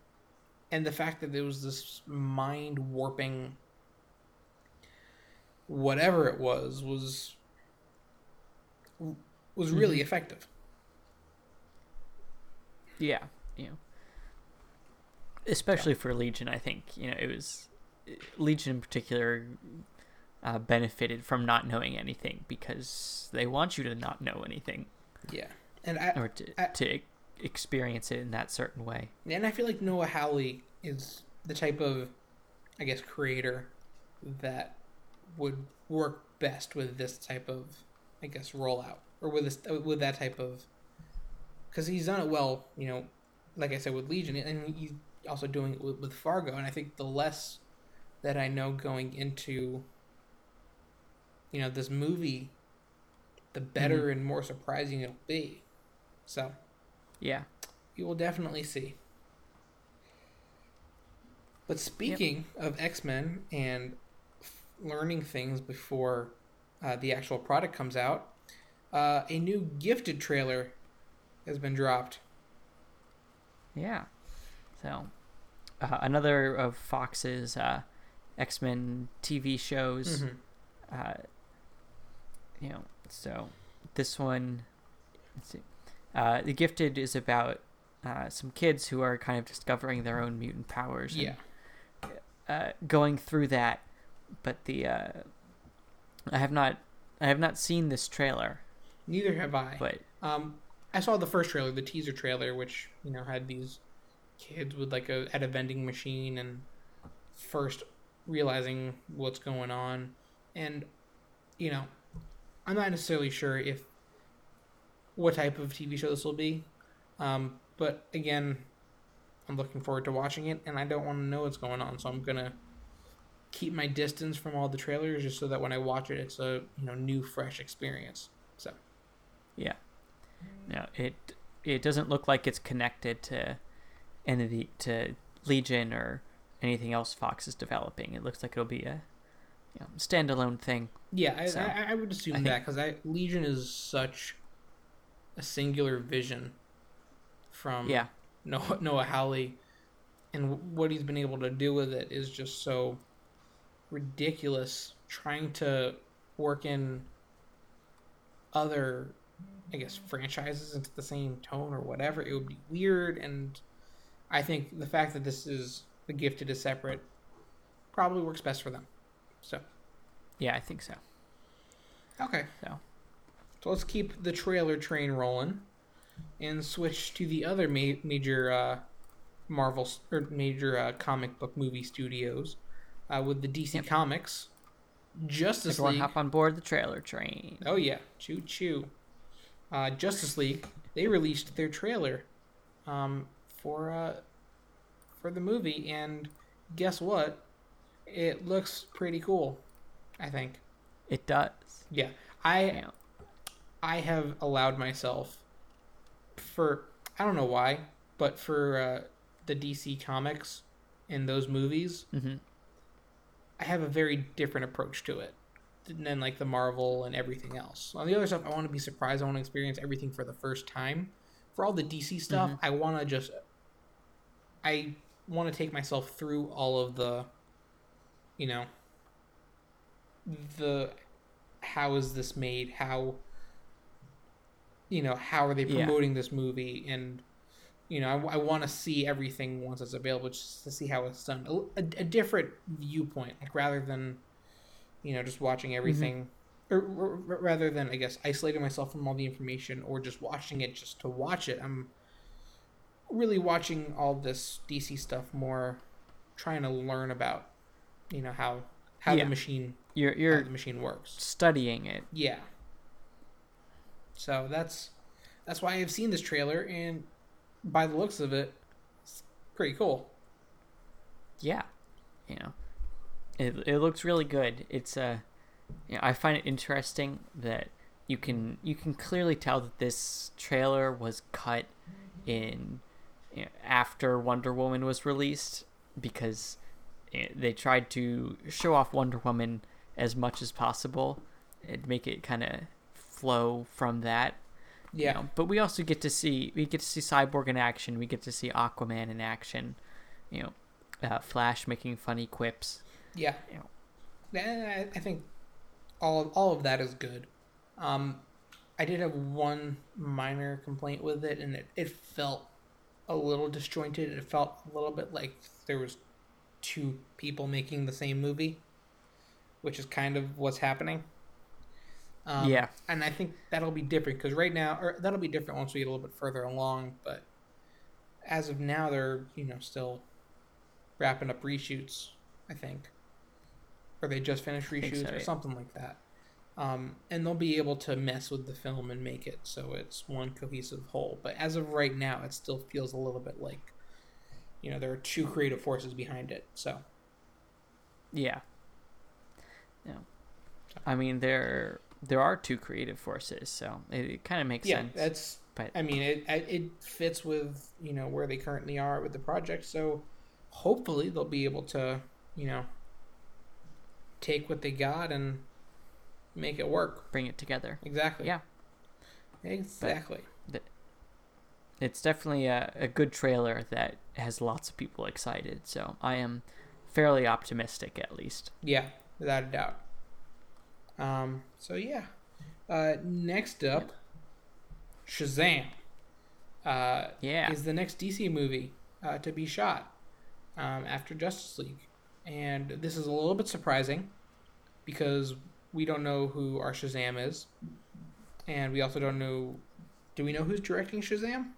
And the fact that there was this mind warping, whatever it was, was was really effective. yeah, you know. Especially for Legion, I think you know it was Legion in particular uh, benefited from not knowing anything because they want you to not know anything. Yeah, and I or to, I- to experience it in that certain way. and I feel like Noah Hawley is the type of, I guess, creator that would work best with this type of, I guess, rollout or with this with that type of, because he's done it well, you know, like I said with Legion, and he's also doing it with, with Fargo, and I think the less that I know going into, you know, this movie, the better mm-hmm. and more surprising it'll be. So Yeah. you will definitely see. But speaking of X Men and f- learning things before uh, the actual product comes out, uh, a new Gifted trailer has been dropped. Yeah. So, uh, another of Fox's uh, X Men TV shows. Mhm. Uh, you know, so this one, let's see. Uh, the Gifted is about uh, some kids who are kind of discovering their own mutant powers. and, Yeah, uh, going through that, but the uh, I have not I have not seen this trailer, neither have I. but Um, I saw the first trailer, the teaser trailer, which you know had these kids with like a at a vending machine and first realizing what's going on, and you know, I'm not necessarily sure if what type of TV show this will be, um, but again, I'm looking forward to watching it, and I don't want to know what's going on, so I'm gonna keep my distance from all the trailers just so that when I watch it, it's a you know new, fresh experience. So Yeah. No, it it doesn't look like it's connected to any of the, to Legion or anything else Fox is developing. It looks like it'll be a you know, standalone thing. yeah, I, So, I, I would assume I that because Legion is such a singular vision from Yeah. Noah, Noah Hawley, and what he's been able to do with it is just so ridiculous. Trying to work in other, I guess, franchises into the same tone or whatever, it would be weird. And I think the fact that this is the gifted is separate probably works best for them. So Yeah, I think so. okay, So so let's keep the trailer train rolling and switch to the other ma- major uh, Marvel or major uh, comic book movie studios uh, with the DC Yep. Comics Justice everyone League. hop on board the trailer train. Oh yeah, choo choo. Uh, Justice League. They released their trailer um, for uh, for the movie, and guess what? It looks pretty cool. I think. It does. Yeah, I Yeah. I have allowed myself for I don't know why, but for uh, the DC comics and those movies, hmm I have a very different approach to it than like the Marvel and everything else. On the other stuff, I want to be surprised. I want to experience everything for the first time. For all the DC stuff, Mhm. I want to just I want to take myself through all of the you know the how is this made? How you know, how are they Yeah. promoting this movie and you know, I, I want to see everything once it's available just to see how it's done. A, a, a different viewpoint, like rather than, you know, just watching mm-hmm. everything, or, or, or rather than, I guess, isolating myself from all the information or just watching it just to watch it. I'm really watching all this DC stuff more, trying to learn about, you know, how how Yeah. the machine You're you're the machine works. studying it. Yeah. So that's that's why I've seen this trailer, and by the looks of it, it's pretty cool. Yeah. You know, it it looks really good. It's uh, you know, I find it interesting that you can you can clearly tell that this trailer was cut in you know, after Wonder Woman was released because they tried to show off Wonder Woman as much as possible and make it kind of flow from that. you Yeah, know. But we also get to see we get to see Cyborg in action. We get to see Aquaman in action. You know, uh, Flash making funny quips. yeah. You know. I, I think all all of that is good. Um, I did have one minor complaint with it, and it, it felt a little disjointed. It felt a little bit like there was two people making the same movie, which is kind of what's happening. Um, Yeah. and I think that'll be different because right now, or that'll be different once we get a little bit further along. But as of now, they're you know still wrapping up reshoots. I think, or they just finished reshoots so, or yeah. something like that. Um, and they'll be able to mess with the film and make it so it's one cohesive whole. But as of right now, it still feels a little bit like, you know, there are two creative forces behind it. So Yeah. Yeah. I mean, there there are two creative forces, so it, it kind of makes yeah, sense. that's. but I mean, it it it fits with you know where they currently are with the project. So hopefully they'll be able to you know take what they got and make it work. bring it together. Exactly. Yeah. Exactly. It's definitely a, a good trailer that has lots of people excited. So I am fairly optimistic, at least. Yeah, without a doubt. Um. So yeah. Uh. Next up, Shazam. Uh. Yeah. Is the next DC movie uh, to be shot um, after Justice League, and this is a little bit surprising because we don't know who our Shazam is, and we also don't know. Do we know who's directing Shazam?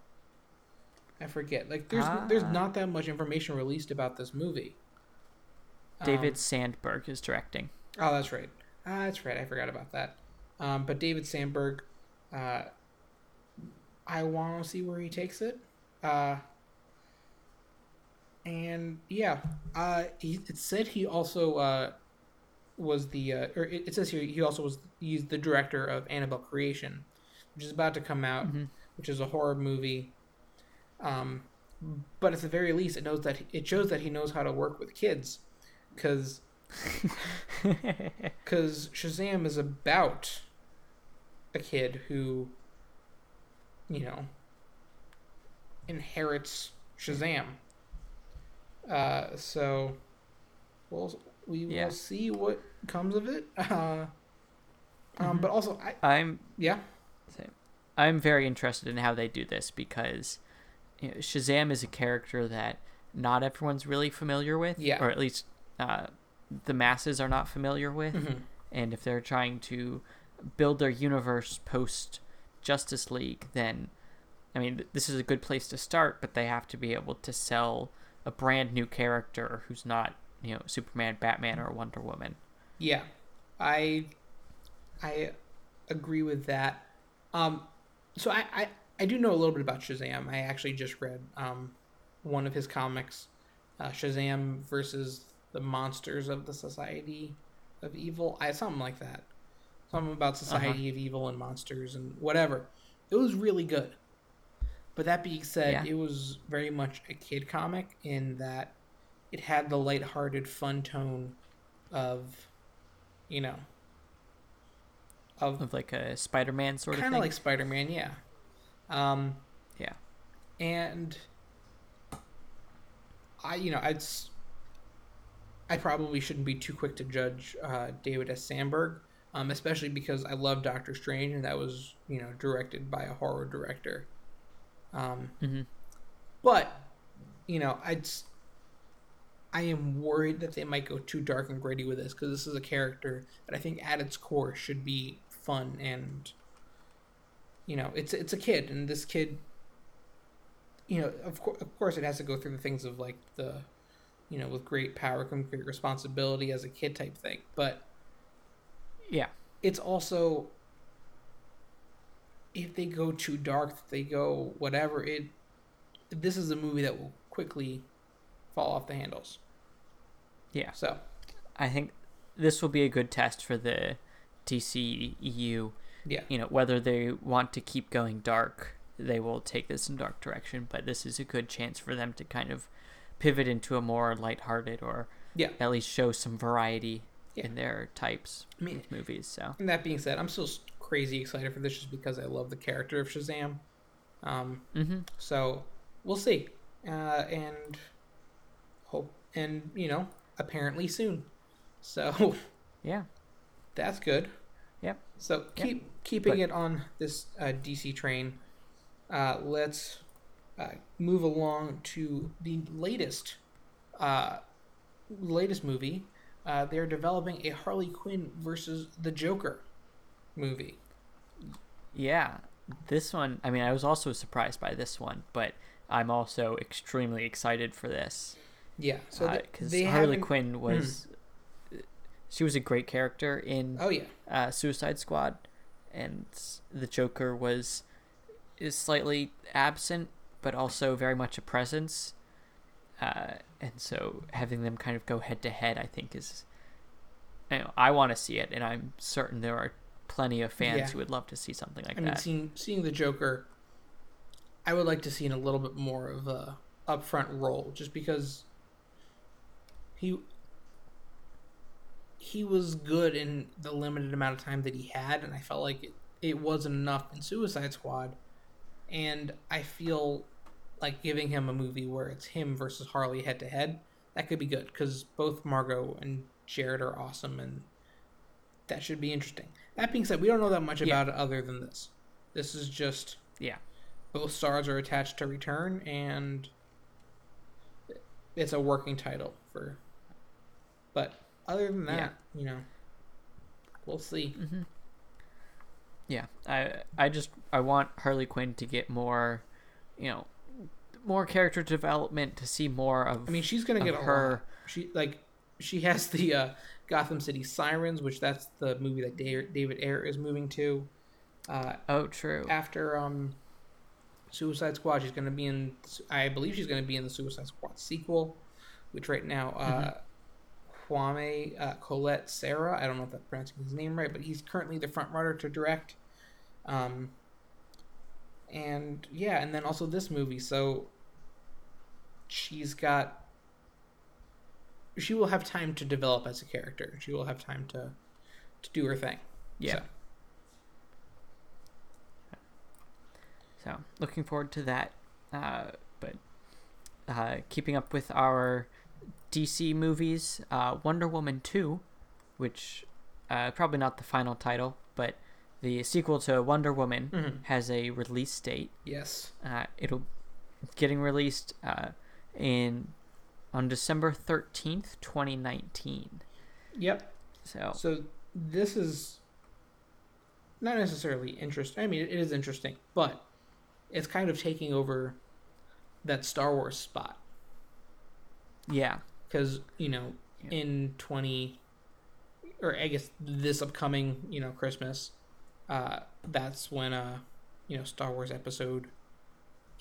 I forget. Like, there's there's Ah. not that much information released about this movie. Um, David Sandberg is directing. Oh, that's right. Ah, that's right. I forgot about that. Um, but David Sandberg, uh, I want to see where he takes it. Uh, and yeah, uh, he, it said he also uh, was the, uh, or it, it says here he also was he's the director of Annabelle Creation, which is about to come out, Mhm. which is a horror movie. Um, but at the very least, it knows that it shows that he knows how to work with kids, because [LAUGHS] because Shazam is about a kid who, you know, inherits Shazam. Uh, so, we'll we Yeah. will see what comes of it. [LAUGHS] Uh, um, Mhm. but also, I I'm yeah, same. I'm very interested in how they do this because you know, Shazam is a character that not everyone's really familiar with, Yeah. or at least uh, the masses are not familiar with. Mhm. And if they're trying to build their universe post Justice League, then I mean, th- this is a good place to start, but they have to be able to sell a brand new character who's not, you know, Superman, Batman, or Wonder Woman. yeah, I I agree with that. Um, so I, I I do know a little bit about Shazam. I actually just read um one of his comics, uh, Shazam versus the monsters of the Society of Evil. I something like that. Something about Society of Evil and monsters and whatever. It was really good. But that being said, Yeah. it was very much a kid comic in that it had the lighthearted, fun tone of, you know, of Of like a Spider-Man sort of kind thing. of like Spider Man, yeah. Um, Yeah. and I, you know, I'd s- I probably shouldn't be too quick to judge uh, David S. Sandberg, um, especially because I love Doctor Strange, and that was you know directed by a horror director. Um, hmm but you know, I'd I am worried that they might go too dark and gritty with this because this is a character that I think at its core should be fun and you know, it's it's a kid and this kid you know, of course of course it has to go through the things of like the you know, with great power comes great responsibility as a kid type thing, but Yeah. it's also if they go too dark, if they go whatever, it this is a movie that will quickly fall off the handles. Yeah. So I think this will be a good test for the DCEU. yeah, You know, whether they want to keep going dark, they will take this in dark direction, but this is a good chance for them to kind of pivot into a more lighthearted or Yeah. at least show some variety Yeah. in their types I mean- of movies. So and that being said, I'm still crazy excited for this just because I love the character of Shazam. Um, hmm so we'll see, uh, and hope, and you know, apparently soon. So [LAUGHS] yeah. that's good. Yep. So Yep. keep keeping But- it on this uh, DC train. Uh, let's uh, move along to the latest, uh, latest movie. Uh, they're developing a Harley Quinn versus the Joker movie. Yeah. This one, I mean, I was also surprised by this one, but I'm also extremely excited for this. Yeah. So because Uh, Harley haven't- Quinn was she was a great character in Oh yeah. uh, Suicide Squad, and the Joker was is slightly absent, but also very much a presence. Uh, and so having them kind of go head to head, I think is, you know, I want to see it, and I'm certain there are plenty of fans Yeah. who would love to see something like I mean, that. seeing seeing the Joker, I would like to see in a little bit more of a upfront role, just because he he was good in the limited amount of time that he had, and I felt like it, it wasn't enough in Suicide Squad, and I feel like giving him a movie where it's him versus Harley head to head that could be good because both Margot and Jared are awesome, and that should be interesting. That being said, we don't know that much Yeah. about it other than this. This is just yeah, both stars are attached to Return, and it's a working title for. But other than that, you know, we'll see. hmm yeah. I I just I want Harley Quinn to get more, you know, more character development to see more of. I mean, she's gonna get a her. She like she has the uh, Gotham City Sirens, which that's the movie that David Ayer is moving to. Uh, oh, true. after um Suicide Squad. She's going to be in. I believe she's going to be in the Suicide Squad sequel, which right now, uh, Kwame uh, Collet-Serra. I don't know if that's pronouncing his name right, but he's currently the front runner to direct. Um, and yeah, and then also this movie. So she's got. She will have time to develop as a character. She will have time to, to do her thing. Yeah. So, So looking forward to that. Uh, but uh, keeping up with our DC movies, uh, Wonder Woman 2, which uh, probably not the final title, but the sequel to Wonder Woman Mhm. has a release date. yes. Uh, it'll it's getting released uh, in on December thirteenth, twenty nineteen. Yep. So So this is not necessarily interesting. I mean, it is interesting, but it's kind of taking over that Star Wars spot yeah, because you know Yeah. in twenty or I guess this upcoming you know Christmas, uh, that's when uh you know Star Wars Episode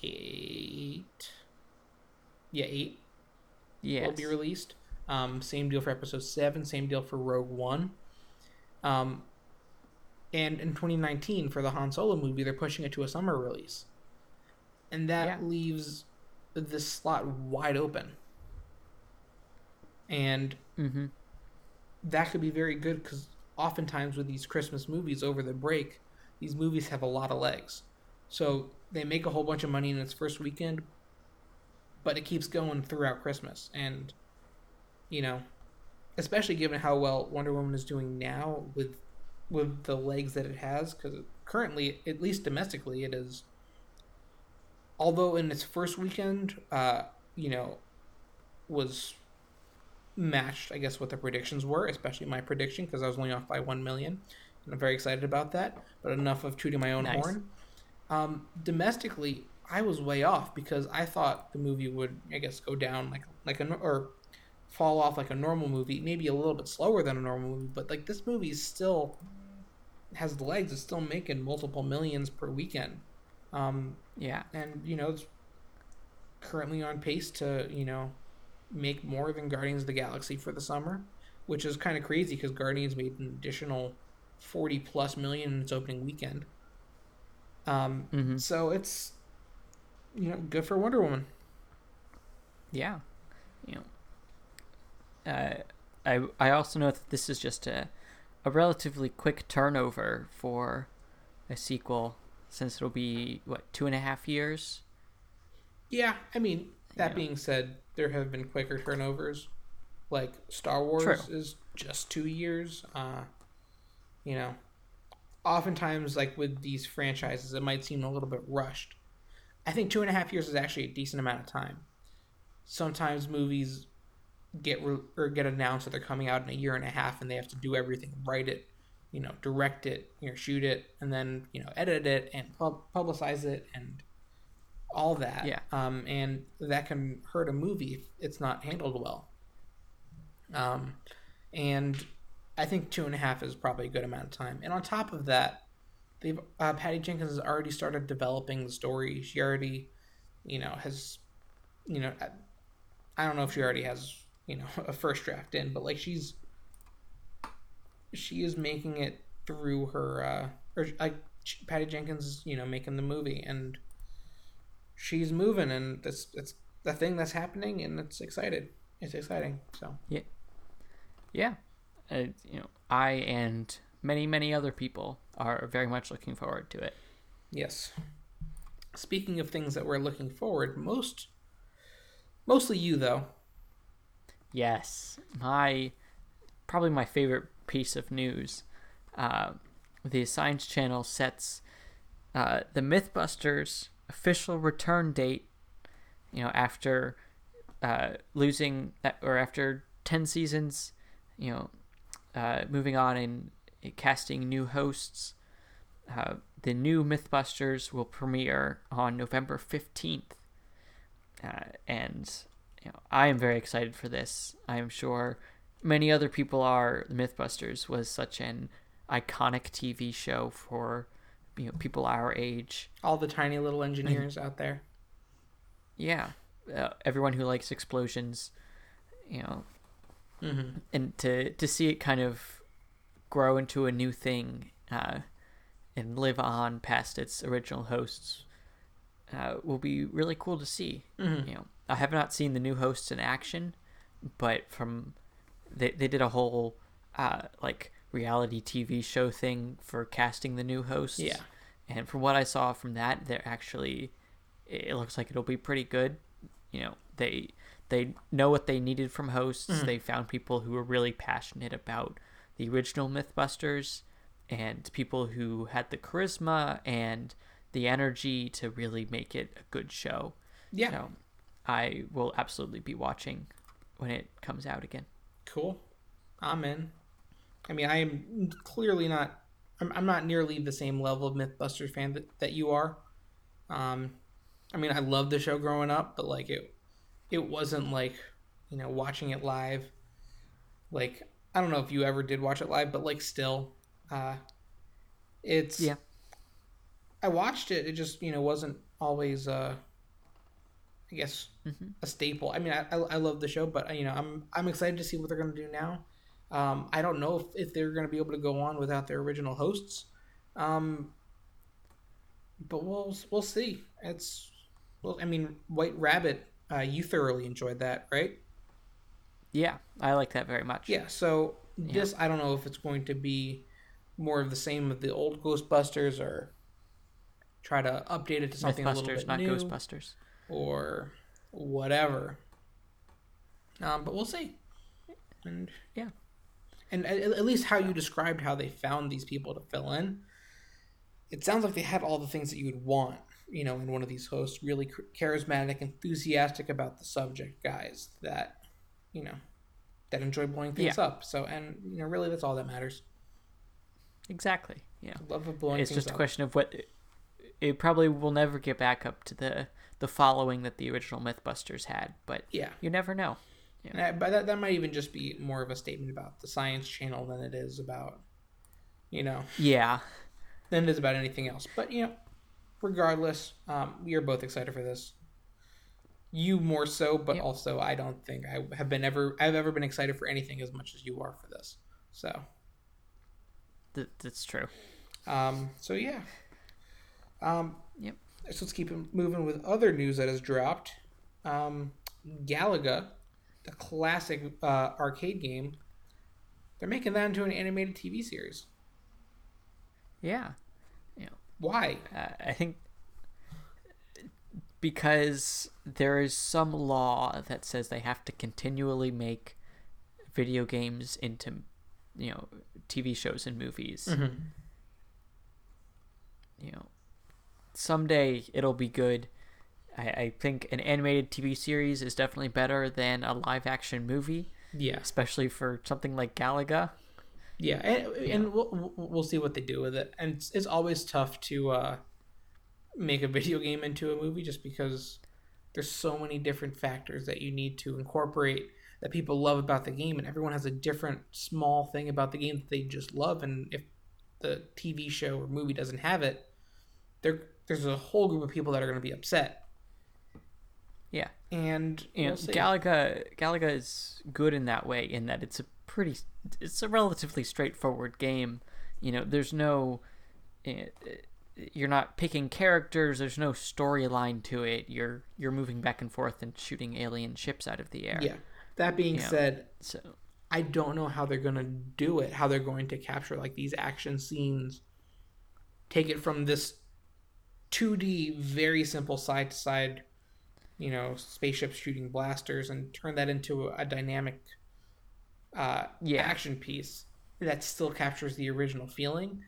eight, yeah eight yeah, will be released. Um, same deal for episode seven. Same deal for Rogue One. Um, and in 2019 for the Han Solo movie, they're pushing it to a summer release, and that Yeah. leaves this slot wide open. And Mm-hmm. that could be very good because oftentimes with these Christmas movies over the break, these movies have a lot of legs. So they make a whole bunch of money in its first weekend, but it keeps going throughout Christmas. And, you know, especially given how well Wonder Woman is doing now with with the legs that it has, because currently, at least domestically, it is. Although in its first weekend, uh, you know, was matched, I guess, what the predictions were, especially my prediction, because I was only off by 1 million. And I'm very excited about that. But enough of tooting my own Nice. horn. Um, domestically, I was way off because I thought the movie would, I guess, go down like like a or fall off like a normal movie, maybe a little bit slower than a normal movie. But like this movie is still has legs. It's still making multiple millions per weekend. Um, yeah, and you know it's currently on pace to you know make more than Guardians of the Galaxy for the summer, which is kind of crazy because Guardians made an additional forty plus million in its opening weekend. Um, mm-hmm. so it's you know good for Wonder Woman. yeah. You know, uh, I I also know that this is just a a relatively quick turnover for a sequel, since it'll be what two and a half years. Yeah, I mean that being said, there have been quicker turnovers. Like Star Wars True. is just two years. Uh, you know, oftentimes like with these franchises, it might seem a little bit rushed. I think two and a half years is actually a decent amount of time. Sometimes movies get re- or get announced that they're coming out in a year and a half, and they have to do everything, write it, you know, direct it, you know, shoot it, and then you know, edit it and pub- publicize it and all that. Yeah. Um, and that can hurt a movie if it's not handled well. Um, and I think two and a half is probably a good amount of time. And on top of that, they've uh, Patty Jenkins has already started developing the story. She already, you know, has, you know, I, don't know if she already has, you know, [LAUGHS] a first draft in, but like she's, she is making it through her, uh, or like Patty Jenkins, you know, making the movie, and she's moving, and it's it's the thing that's happening, and it's excited. It's exciting. So Yeah. Yeah, uh, you know, I and many many other people are very much looking forward to it. yes. Speaking of things that we're looking forward, most, mostly you though. Yes, my probably my favorite piece of news. Uh, the Science Channel sets uh, the MythBusters official return date. You know, after uh, losing or after ten seasons, you know, uh, moving on and casting new hosts. Uh, the new MythBusters will premiere on November fifteenth, uh, and you know, I am very excited for this. I am sure many other people are. The MythBusters was such an iconic TV show for you know people our age. All the tiny little engineers out there. Yeah, uh, everyone who likes explosions, you know, Mm-hmm. and to to see it kind of grow into a new thing uh, and live on past its original hosts uh, will be really cool to see. Mm-hmm. You know, I have not seen the new hosts in action, but from they they did a whole uh, like reality TV show thing for casting the new hosts. Yeah. and from what I saw from that, they're actually it looks like it'll be pretty good. You know, they they know what they needed from hosts. Mhm. They found people who were really passionate about the original MythBusters and people who had the charisma and the energy to really make it a good show. Yeah. So I will absolutely be watching when it comes out again. Cool. I'm in. I mean, I am clearly not. I'm, I'm not nearly the same level of MythBusters fan that, that you are. Um, I mean, I loved the show growing up, but like it, it wasn't like you know watching it live. Like I don't know if you ever did watch it live, but like still, uh, it's Yeah. I watched it. It just you know wasn't always uh, I guess hmm a staple. I mean, I, I, I love the show, but you know, I'm I'm excited to see what they're going to do now. Um, I don't know if, if they're going to be able to go on without their original hosts, um, but we'll we'll see. It's well, I mean, White Rabbit, uh, you thoroughly enjoyed that, right? Yeah, I like that very much. Yeah. So this, I don't know if it's going to be more of the same of the old Ghostbusters or try to update it to something a little bit not new. Ghostbusters. or whatever. Um, but we'll see. And Yeah. and at, at least how you described how they found these people to fill in, it sounds like they had all the things that you would want, you know, in one of these hosts. Really charismatic, enthusiastic about the subject guys that, you know, that enjoy blowing things up. So and you know, really, that's all that matters. Exactly. Yeah. Love of blowing it's just a up. question of what it probably will never get back up to the the following that the original mythbusters had but Yeah. you never know I, but that, that might even just be more of a statement about the Science Channel than it is about, you know, yeah than it is about anything else. But you know, regardless, um, we are both excited for this. You more so, but Yep. also I don't think I have been ever I've ever been excited for anything as much as you are for this. So, th- that's true um, so yeah. Um, Yep. So let's keep moving with other news that has dropped. Um, Galaga, the classic uh, arcade game, they're making that into an animated TV series. yeah Why? uh, i think because there is some law that says they have to continually make video games into you know tv shows and movies Mm-hmm. you know, someday it'll be good. I, I think an animated TV series is definitely better than a live action movie, Yeah. especially for something like Galaga. Yeah, and, and we'll, we'll- we'll see what they do with it. And it's, it's always tough to uh, make a video game into a movie just because there's so many different factors that you need to incorporate that people love about the game, and everyone has a different small thing about the game that they just love. And if the TV show or movie doesn't have it, there there's a whole group of people that are going to be upset. Yeah. And You know, we'll. Galaga Galaga is good in that way in that it's a pretty it's a relatively straightforward game. You know, there's no eh, eh, you're not picking characters, there's no storyline to it. You're you're moving back and forth and shooting alien ships out of the air. yeah. That being Yeah. said, So I don't know how they're going to do it, how they're going to capture like these action scenes, take it from this 2D, very simple side to side, you know, spaceships shooting blasters and turn that into a dynamic uh, Yeah. action piece that still captures the original feeling.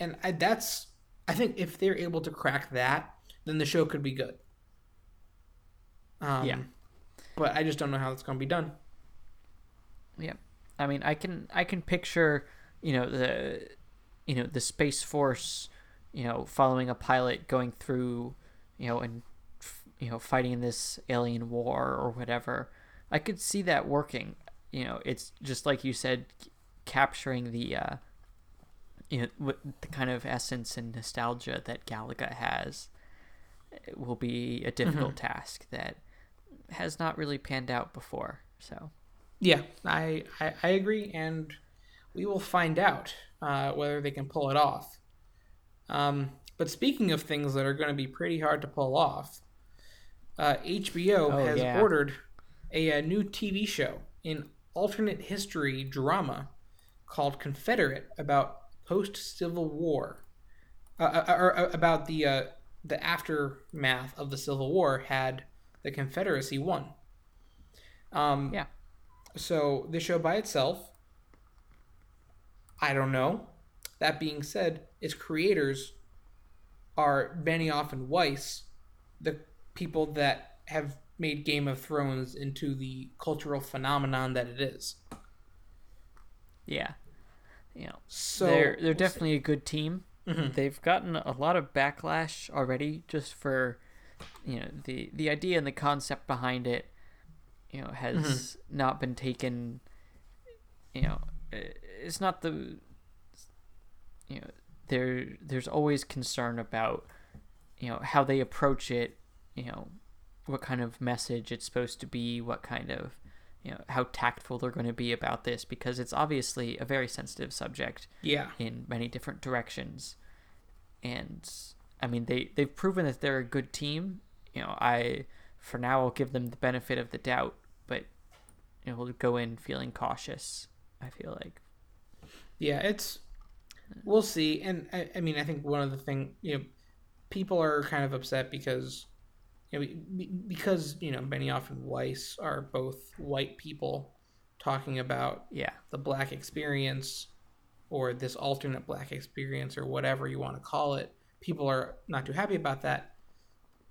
And I, that's, I think if they're able to crack that, then the show could be good. Um, Yeah. But I just don't know how it's going to be done. Yeah, I mean, I can I can picture you know the you know the space force you know following a pilot going through you know and you know fighting in this alien war or whatever. I could see that working. You know, it's just like you said, c- capturing the uh, you know the kind of essence and nostalgia that Galaga has will be a difficult Mm-hmm. task that has not really panned out before. So Yeah, I, I, I agree, and we will find out uh, whether they can pull it off. Um, but speaking of things that are going to be pretty hard to pull off, uh, HBO Oh, has yeah. ordered a, a new TV show in alternate history drama called Confederate about post Civil War, uh, uh, or uh, about the uh, the aftermath of the Civil War had the Confederacy won. Um, yeah, so the show by itself, I don't know. That being said, its creators are Benioff and Weiss, the people that have made Game of Thrones into the cultural phenomenon that it is. yeah, you know So they're they're we'll definitely a good team. Mhm. They've gotten a lot of backlash already just for you know the the idea and the concept behind it. You know has Mm-hmm. not been taken. You know, it's not the. You know, there there's always concern about you know how they approach it. You know, what kind of message it's supposed to be. What kind of you know how tactful they're going to be about this because it's obviously a very sensitive subject Yeah. in many different directions. And I mean they they've proven that they're a good team. You know, I for now I'll give them the benefit of the doubt, but you know, we'll go in feeling cautious. I feel like. Yeah, it's we'll see. And I, I mean, I think one of the thing you know, people are kind of upset because you know because you know Benioff and Weiss are both white people talking about Yeah. the black experience or this alternate black experience or whatever you want to call it. People are not too happy about that.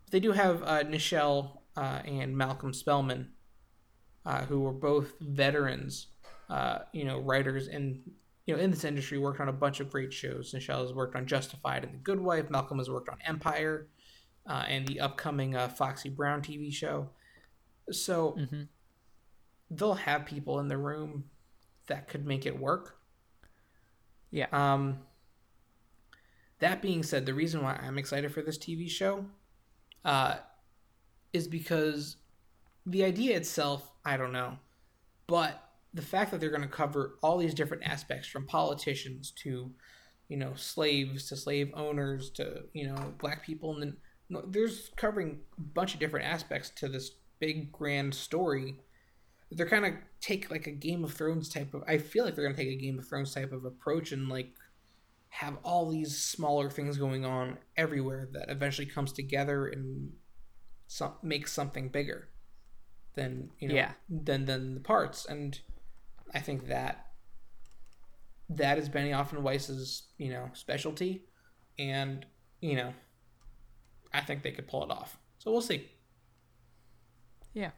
They do have uh, Nichelle uh, and Malcolm Spellman, uh, who were both veterans, uh, you know, writers in you know in this industry. Worked on a bunch of great shows. Nichelle has worked on Justified and The Good Wife. Malcolm has worked on Empire uh, and the upcoming uh, Foxy Brown TV show. So hmm they'll have people in the room that could make it work. Yeah. Um, that being said, the reason why I'm excited for this TV show uh, is because the idea itself, I don't know, but the fact that they're going to cover all these different aspects from politicians to, you know, slaves to slave owners to, you know, black people, and then no, there's covering a bunch of different aspects to this big grand story they're kind of take like a Game of Thrones type of. I feel like they're gonna take a Game of Thrones type of approach and like have all these smaller things going on everywhere that eventually comes together and some makes something bigger than you know Yeah. than than the parts. And I think that that is Benioff and Weiss's you know specialty, and you know I think they could pull it off. So we'll see. Yeah.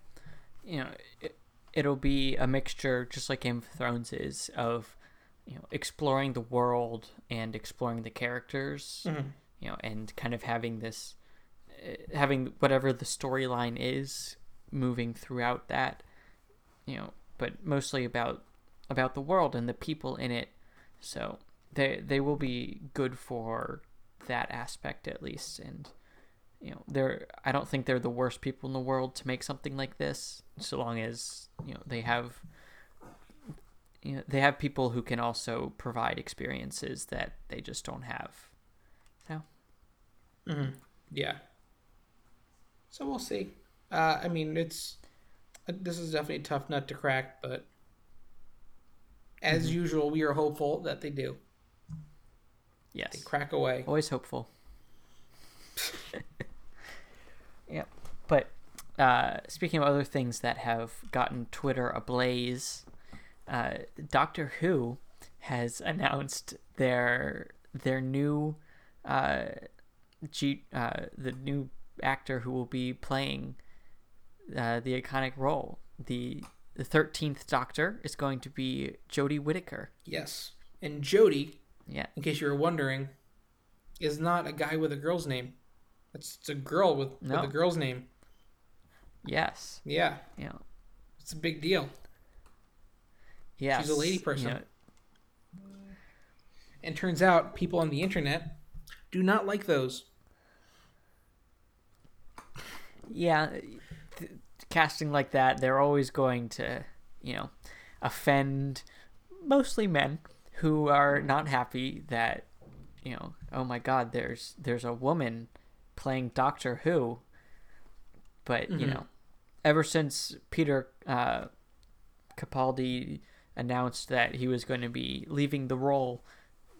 You know, it, it'll be a mixture, just like Game of Thrones is, of you know exploring the world and exploring the characters. Mhm. You know, and kind of having this, uh, having whatever the storyline is, moving throughout that. You know, but mostly about about the world and the people in it. So they they will be good for that aspect at least, and you know they're i don't think they're the worst people in the world to make something like this so long as you know they have you know they have people who can also provide experiences that they just don't have so hmm Yeah. So we'll see. Uh, I mean, it's uh, this is definitely a tough nut to crack, but as usual, we are hopeful that they do. Yes. They crack away. always hopeful [LAUGHS] yep but uh, speaking of other things that have gotten twitter ablaze uh, doctor who has [LAUGHS] announced their their new uh, G, uh, the new actor who will be playing uh, the iconic role the the 13th doctor is going to be Jodie Whittaker Yes. And Jodie. yeah in case you were wondering, is not a guy with a girl's name. It's, it's a girl with, No. with a girl's name. yes Yeah, Yeah. it's a big deal. yes She's a lady person. know, And turns out people on the internet do not like those. Yeah, th- casting like that, they're always going to, you know, offend mostly men who are not happy that, you know, oh my god, there's there's a woman playing Doctor Who. But, you Mhm. know, ever since Peter uh, Capaldi announced that he was going to be leaving the role,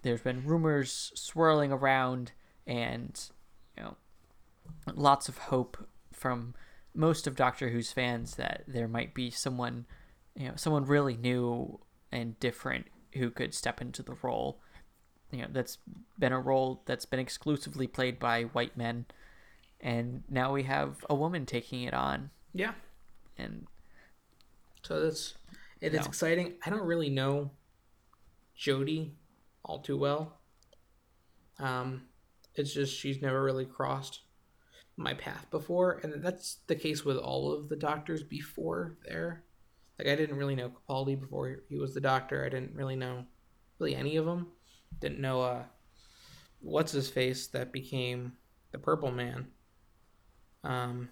there's been rumors swirling around and, you know, lots of hope from most of Doctor Who's fans that there might be someone, you know, someone really new and different who could step into the role. You know, that's been a role that's been exclusively played by white men, and now we have a woman taking it on, Yeah. and So that's it is No. exciting. I don't really know Jodie all too well. Um, it's just she's never really crossed my path before, and that's the case with all of the doctors before there. Like I didn't really know Capaldi before he was the doctor. I didn't really know really any of them. Didn't know uh, what's his face that became the Purple Man. Um,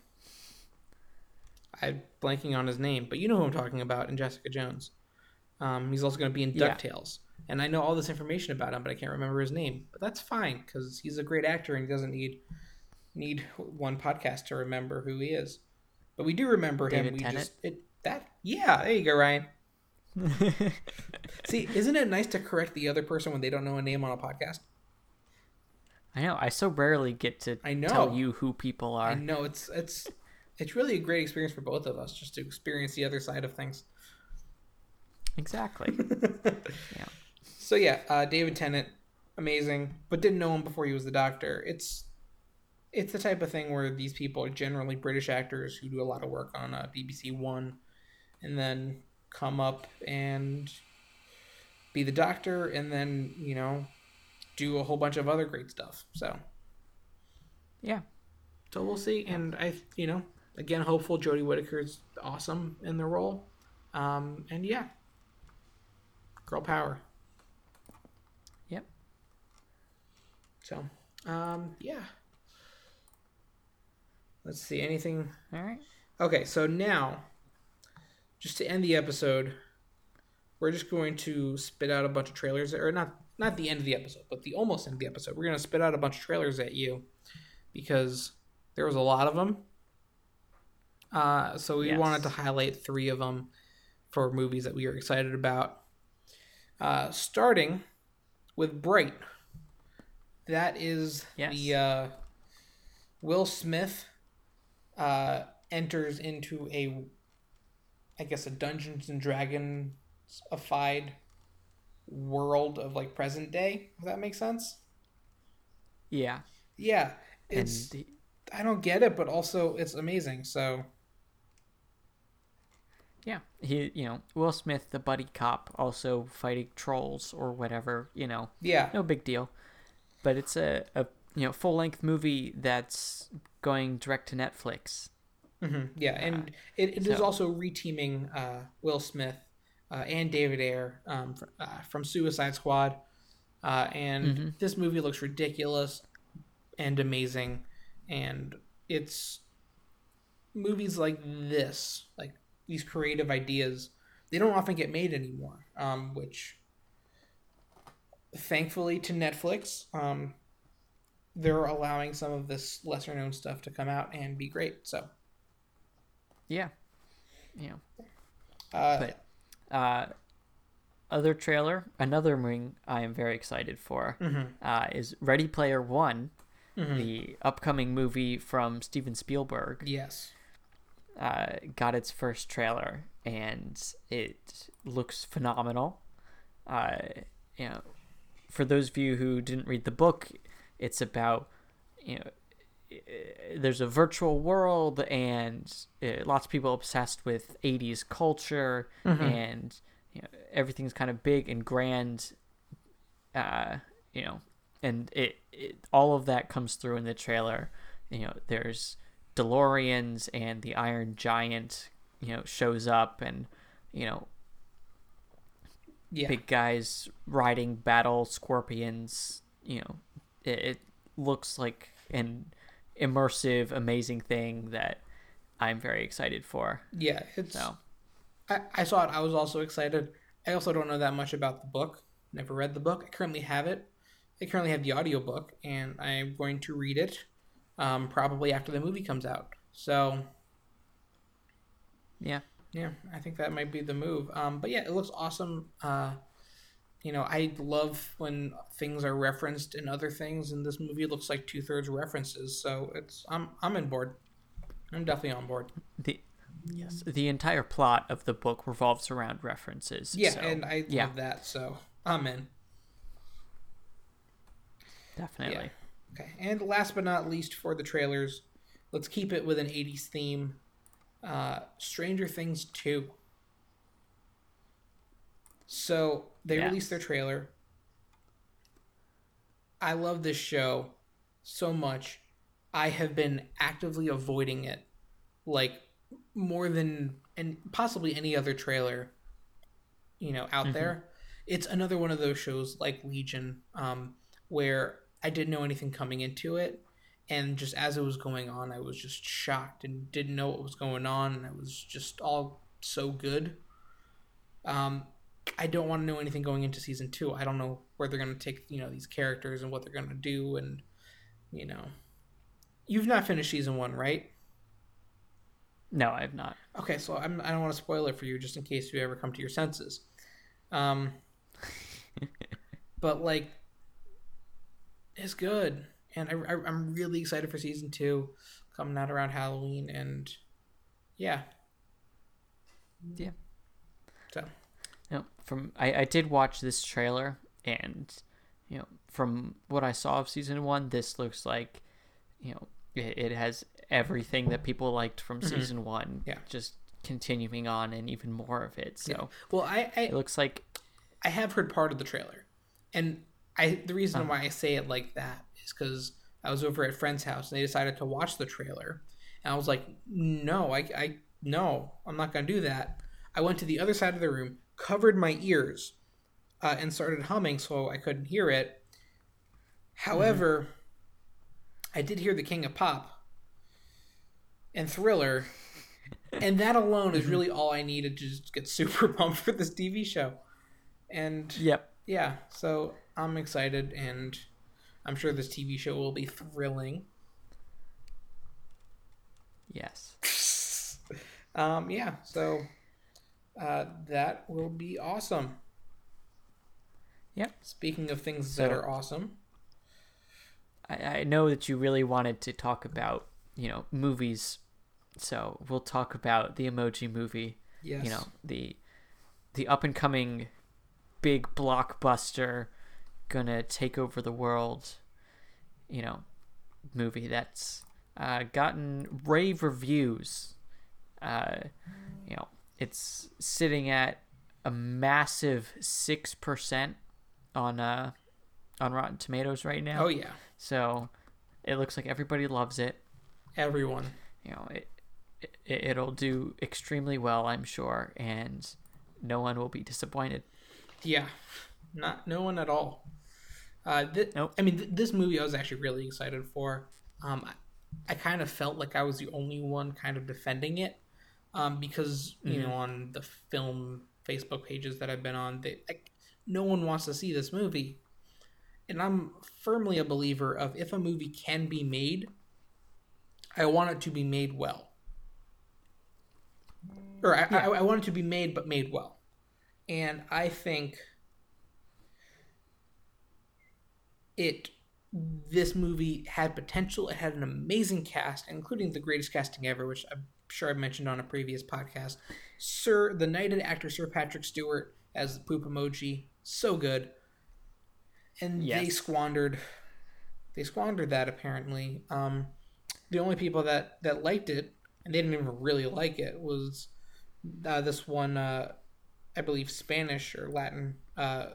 I'm blanking on his name, but you know who I'm talking about in Jessica Jones. Um, he's also going to be in Yeah. DuckTales. And I know all this information about him, but I can't remember his name. But that's fine because he's a great actor and he doesn't need need one podcast to remember who he is. But we do remember him. David We Tennant? just it that yeah, there you go, Ryan. [LAUGHS] See, isn't it nice to correct the other person when they don't know a name on a podcast? I know I so rarely get to I know. tell you who people are. I know it's it's it's really a great experience for both of us just to experience the other side of things. Exactly. [LAUGHS] yeah. So yeah, uh, David Tennant, amazing, but didn't know him before he was the Doctor. It's it's the type of thing where these people are generally British actors who do a lot of work on uh, BBC One, and then come up and be the Doctor, and then you know do a whole bunch of other great stuff. So Yeah. so we'll see, and I you know again hopeful Jodie Whittaker's awesome in the role, um, and yeah, girl power. Yep. So, um, yeah. Let's see. Anything? All right. Okay, so now, just to end the episode, we're just going to spit out a bunch of trailers, or not not the end of the episode, but the almost end of the episode. We're gonna spit out a bunch of trailers at you because there was a lot of them. Uh, so we Yes. wanted to highlight three of them for movies that we are excited about. Uh, starting with Bright. That is Yes. the uh, Will Smith uh, enters into a, I guess, a Dungeons and Dragons ified world of like present day. If that makes sense. Yeah. Yeah, it's the- I don't get it, but also it's amazing. So yeah, he you know Will Smith, the buddy cop, also fighting trolls or whatever. You know, yeah, no big deal. But it's a, a you know full length movie that's going direct to Netflix. Hmm yeah, and it, it is so- also reteaming uh, Will Smith uh, and David Ayer um, fr- uh, from Suicide Squad, uh, and Mhm. this movie looks ridiculous and amazing, and it's movies like this, like these creative ideas, they don't often get made anymore. Um, which, thankfully, to Netflix, um, they're allowing some of this lesser known stuff to come out and be great. So, Yeah. You know, uh, but uh, other trailer, another movie I am very excited for mhm, uh, is Ready Player One, mhm. the upcoming movie from Steven Spielberg. yes, uh, got its first trailer and it looks phenomenal. Uh, you know, for those of you who didn't read the book, it's about you know there's a virtual world and uh, lots of people obsessed with 80s culture and you know, everything's kind of big and grand uh, you know and it, it all of that comes through in the trailer you know there's DeLoreans and the Iron Giant, you know, shows up and, you know, Yeah. big guys riding battle scorpions. You know, it, it looks like an immersive, amazing thing that I'm very excited for. Yeah, it's. So I, I saw it. I was also excited. I also don't know that much about the book. Never read the book. I currently have it. I currently have the audiobook, and I'm going to read it um, probably after the movie comes out. So, yeah, yeah, I think that might be the move. Um, but yeah, it looks awesome. Uh, you know, I love when things are referenced in other things, and this movie looks like two thirds references. So it's I'm I'm in board. I'm definitely on board. the yes, the entire plot of the book revolves around references. Yeah, so, and I yeah, love that. So I'm in. definitely. Okay, and last but not least for the trailers, let's keep it with an 80s theme. Uh, Stranger Things 2. So they Yes. released their trailer. I love this show so much. I have been actively avoiding it, like more than and possibly any other trailer, you know, out there. It's another one of those shows like Legion, um, where I didn't know anything coming into it, and just as it was going on, I was just shocked and didn't know what was going on, and it was just all so good. Um, I don't want to know anything going into season two. I don't know where they're going to take you know these characters and what they're going to do, and you know, you've not finished season one, right? No, I have not. Okay, so I'm, I don't want to spoil it for you, just in case you ever come to your senses. Um, but like, it's good, and I, I, I'm really excited for season two coming out around Halloween, and yeah, Yeah. so No, from I, I did watch this trailer and you know from what I saw of season one, this looks like you know it, it has everything that people liked from season one. Mm-hmm. Yeah. just continuing on and even more of it. So well, I, I it looks like I have heard part of the trailer, and I the reason why I say it like that is because I was over at a friend's house and they decided to watch the trailer, and I was like, no, I, I no, I'm not gonna do that. I went to the other side of the room, covered my ears, uh, and started humming so I couldn't hear it. However, I did hear the King of Pop and Thriller, and that alone is really all I needed to just get [LAUGHS] super pumped for this TV show. And yep. yeah, so I'm excited, and I'm sure this TV show will be thrilling. Yes. [LAUGHS] Um, yeah, so uh, that will be awesome. Yep. Speaking of things that are awesome, I, I know that you really wanted to talk about, you know, movies. So we'll talk about the emoji movie. yes, you know the the up and coming big blockbuster gonna take over the world you know movie that's uh, gotten rave reviews uh, you know it's sitting at a massive 6% on uh on rotten tomatoes right now oh yeah, so it looks like everybody loves it everyone. you know it, it it'll do extremely well i'm sure and no one will be disappointed Yeah, not no one at all. Uh, th- Nope. I mean, th- this movie I was actually really excited for. Um, I, I kind of felt like I was the only one kind of defending it, um, because you know on the film Facebook pages that I've been on, they like no one wants to see this movie, and I'm firmly a believer of if a movie can be made, I want it to be made well. Or I, I, I want it to be made, but made well. And I think it this movie had potential. It had an amazing cast, including the greatest casting ever, which I'm sure I mentioned on a previous podcast. Sir, the knighted actor Sir Patrick Stewart as the poop emoji, so good. And they squandered, they squandered that apparently. Um, the only people that that liked it, and they didn't even really like it, was uh, this one, uh, I believe, Spanish or Latin uh,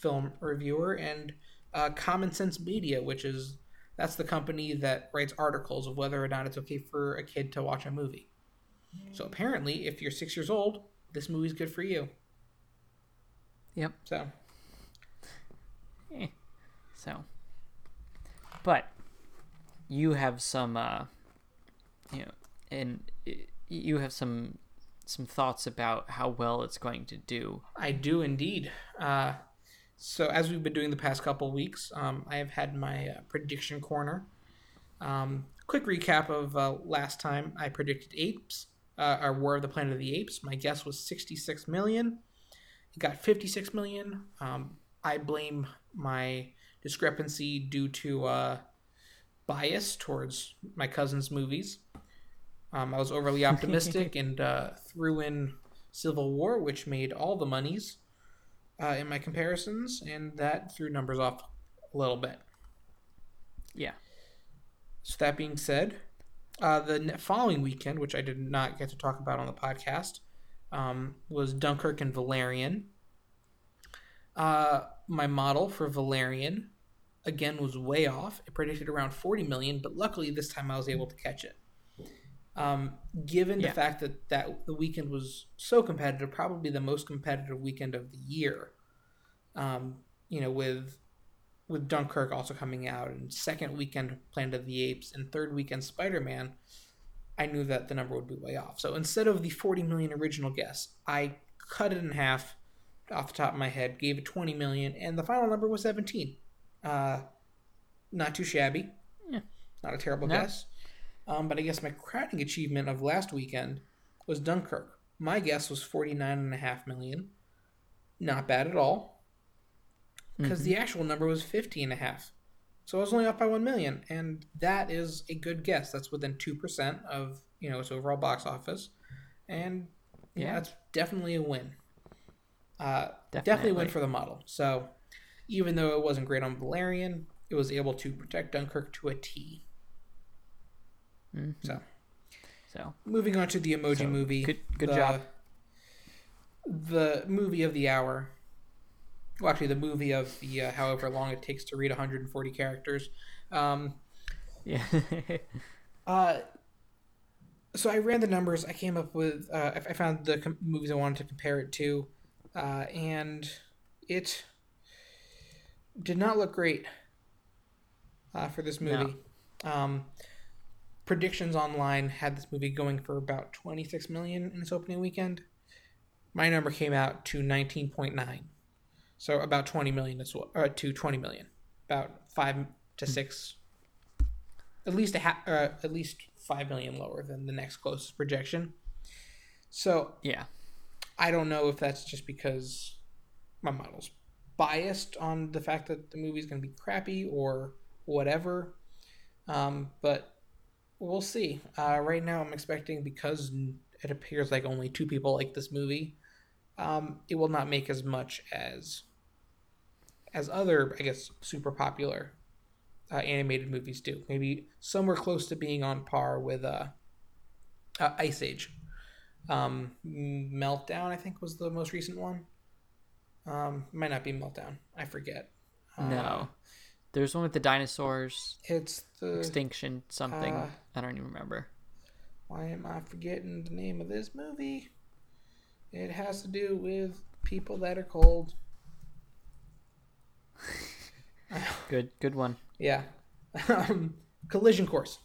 film reviewer, and uh, Common Sense Media, which is that's the company that writes articles of whether or not it's okay for a kid to watch a movie. So apparently, if you're six years old, this movie's good for you. Yep. So Eh. So, but you have some, uh, you know, and you have some some thoughts about how well it's going to do. I do indeed. Uh, so as we've been doing the past couple weeks, um, I have had my uh, prediction corner. Um, quick recap of uh, last time I predicted apes, uh, or War of the Planet of the Apes. My guess was 66 million. It got 56 million. Um, I blame my discrepancy due to uh, bias towards my cousin's movies. Um, I was overly [LAUGHS] optimistic and uh, threw in Civil War, which made all the monies uh, in my comparisons, and that threw numbers off a little bit. Yeah. So that being said, uh, the following weekend, which I did not get to talk about on the podcast, um, was Dunkirk and Valerian. Uh, my model for Valerian, again, was way off. It predicted around 40 million, but luckily this time I was able to catch it. Um, given Yeah. the fact that, that the weekend was so competitive, probably the most competitive weekend of the year, um, you know, with with Dunkirk also coming out and second weekend Planet of the Apes and third weekend Spider Man, I knew that the number would be way off. So instead of the 40 million original guess, I cut it in half off the top of my head, gave it 20 million, and the final number was 17. Uh, not too shabby. Yeah. Not a terrible No. guess. Um, but I guess my crowning achievement of last weekend was Dunkirk. My guess was 49.5 million. Not bad at all because the actual number was 50 and a half. So I was only off by 1 million and that is a good guess. That's within 2% of, you know, its overall box office. And yeah, Yeah. that's definitely a win. Uh, definitely. Definitely. a win for the model. So even though it wasn't great on Valerian, it was able to protect Dunkirk to a T. Mhm. So So moving on to the emoji So, movie. good- good the- job. The movie of the hour. Well, actually, the movie of the uh, however long it takes to read 140 characters. Um, yeah. [LAUGHS] uh, so I ran the numbers. I came up with. Uh, I I found the com- movies I wanted to compare it to, uh, and it did not look great uh, for this movie. Um, predictions online had this movie going for about 26 million in its opening weekend. My number came out to 19.9, so about 20 million as well, uh, to 20 million, about five to six, at least a ha- uh, at least five million lower than the next closest projection. So yeah. I don't know if that's just because my model's biased on the fact that the movie's going to be crappy or whatever. Um, but we'll see. Uh, right now, I'm expecting because it appears like only two people like this movie, um, it will not make as much as as other, I guess, super popular uh, animated movies do. Maybe somewhere close to being on par with uh, uh, Ice Age. Um, Meltdown, I think, was the most recent one. Um, might not be Meltdown. I forget. Uh, No. There's one with the dinosaurs, it's the. extinction, something. uh, I don't even remember. Why am I forgetting the name of this movie? It has to do with people that are cold. [LAUGHS] Good, good one. Yeah. [LAUGHS] um, collision Course.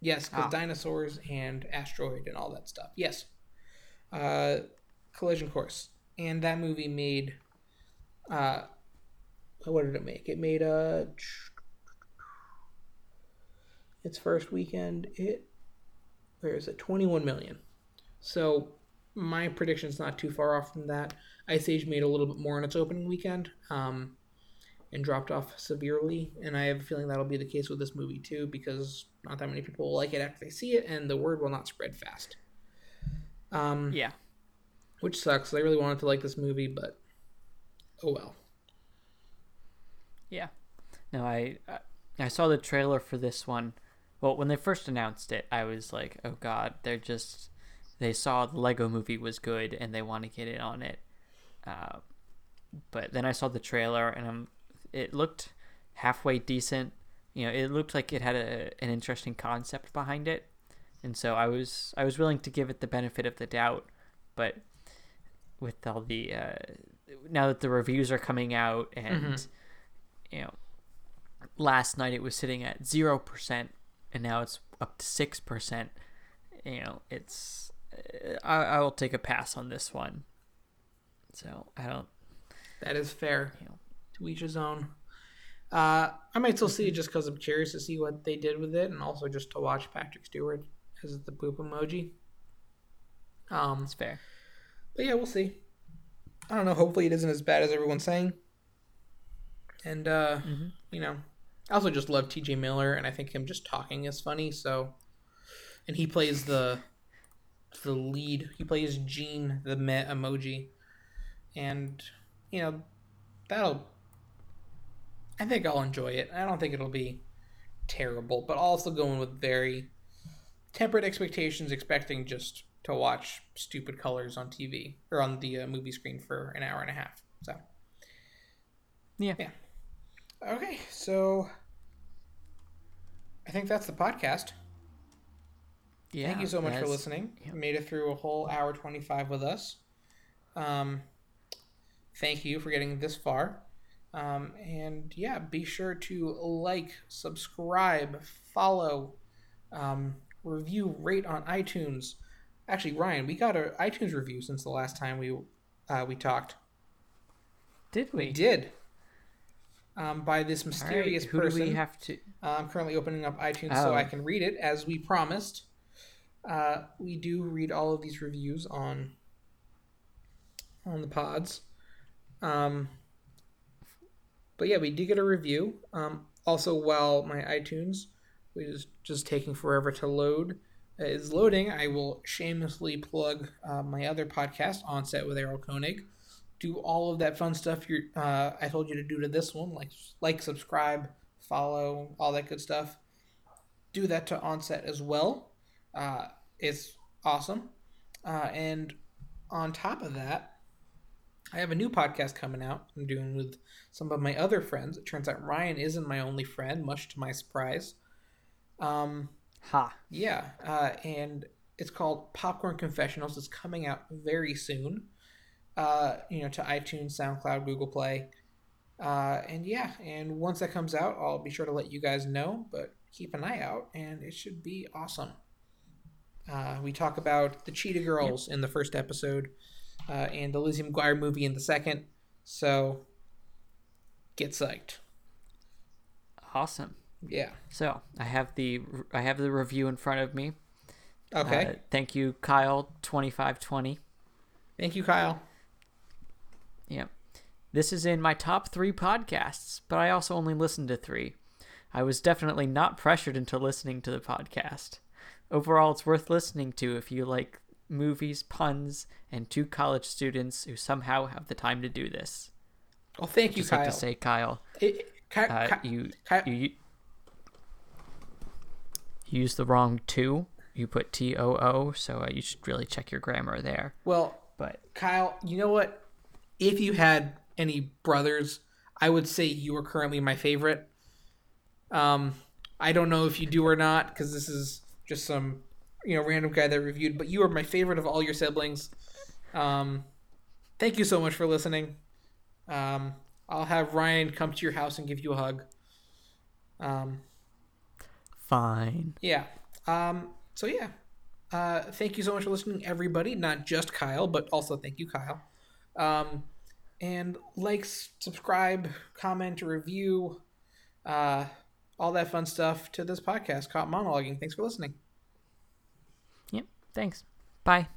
Yes, because Ah. dinosaurs and asteroid and all that stuff. Yes. Uh, Collision Course. And that movie made. Uh, what did it make? It made a. its first weekend. It where is it? Twenty one million. So my prediction's not too far off from that. Ice Age made a little bit more in its opening weekend. Um, and dropped off severely. And I have a feeling that'll be the case with this movie too, because not that many people will like it after they see it, and the word will not spread fast. Um, Yeah. which sucks. I really wanted to like this movie, but oh well. Yeah. No, I I- I saw the trailer for this one. Well, when they first announced it, I was like, "Oh God, they're just." They saw the Lego Movie was good and they want to get it on it. Uh, but then I saw the trailer and I'm, it looked halfway decent. You know, it looked like it had a, an interesting concept behind it, and so I was I was willing to give it the benefit of the doubt. But with all the uh, now that the reviews are coming out and Mm-hmm. you know last night it was sitting at 0% and now it's up to 6% you know it's I, I will take a pass on this one so i don't That is fair. You know. To each his own. Uh, I might still see it just because I'm curious to see what they did with it, and also just to watch Patrick Stewart as the poop emoji. Um, it's fair but yeah, we'll see. I don't know. Hopefully, it isn't as bad as everyone's saying. And uh, Mhm. you know, I also just love T.J. Miller, and I think him just talking is funny. So, and he plays the the lead. He plays Gene, the Meh emoji, and you know, that'll. I think I'll enjoy it. I don't think it'll be terrible, but also going with very tempered expectations, expecting just to watch stupid colors on TV or on the uh, movie screen for an hour and a half. So, yeah Yeah. okay, so I think that's the podcast. yeah Thank you so much for listening. You made it through a whole hour 25 with us. Um, thank you for getting this far. Um, and yeah, be sure to like, subscribe, follow, um, review, rate on iTunes. Actually, Ryan, we got an iTunes review since the last time we uh, we talked. did we We did. Um, by this All right, mysterious who person. do we have to Uh, I'm currently opening up iTunes so Oh. I can read it as we promised. Uh, we do read all of these reviews on on the pods. Um, but yeah, we did get a review. Um, also, while my iTunes which is just taking forever to load, uh, is loading, I will shamelessly plug uh, my other podcast, On Set with Errol Koenig. Do all of that fun stuff you uh, I told you to do to this one, like like, subscribe, follow, all that good stuff. Do that to Onset as well. Uh, it's awesome. Uh, and on top of that, I have a new podcast coming out. I'm doing with some of my other friends. It turns out Ryan isn't my only friend, much to my surprise. Um, ha yeah, uh, and it's called Popcorn Confessionals. It's coming out very soon. Uh, you know, to iTunes, SoundCloud, Google Play, uh, and yeah, and once that comes out, I'll be sure to let you guys know. But keep an eye out, and it should be awesome. Uh, we talk about the Cheetah Girls in the first episode, uh, and the Lizzie McGuire movie in the second. So, get psyched. awesome Yeah. so i have the i have the review in front of me Okay. Uh, thank you kyle 2520 Thank you, Kyle. Yep. This is in my top three podcasts, but I also only listened to three. I was definitely not pressured into listening to the podcast. Overall, it's worth listening to if you like movies, puns, and two college students who somehow have the time to do this. Well, thank you, Just Kyle. like to say, Kyle, It- Ki- uh, Ki- you, Kyle- you you used the wrong two. You put T O O, so uh, you should really check your grammar there. well, But Kyle, you know what? If you had any brothers, I would say you are currently my favorite. Um, I don't know if you do or not because this is just some you know random guy that reviewed, but you are my favorite of all your siblings. Um, thank you so much for listening. Um, I'll have Ryan come to your house and give you a hug. Um, fine. yeah. Um, so yeah. Uh, thank you so much for listening, everybody. Not just Kyle, but also thank you, Kyle. Um, and like, subscribe, comment, review, uh, all that fun stuff to this podcast, Caught Monologuing. Thanks for listening. Thanks. Bye.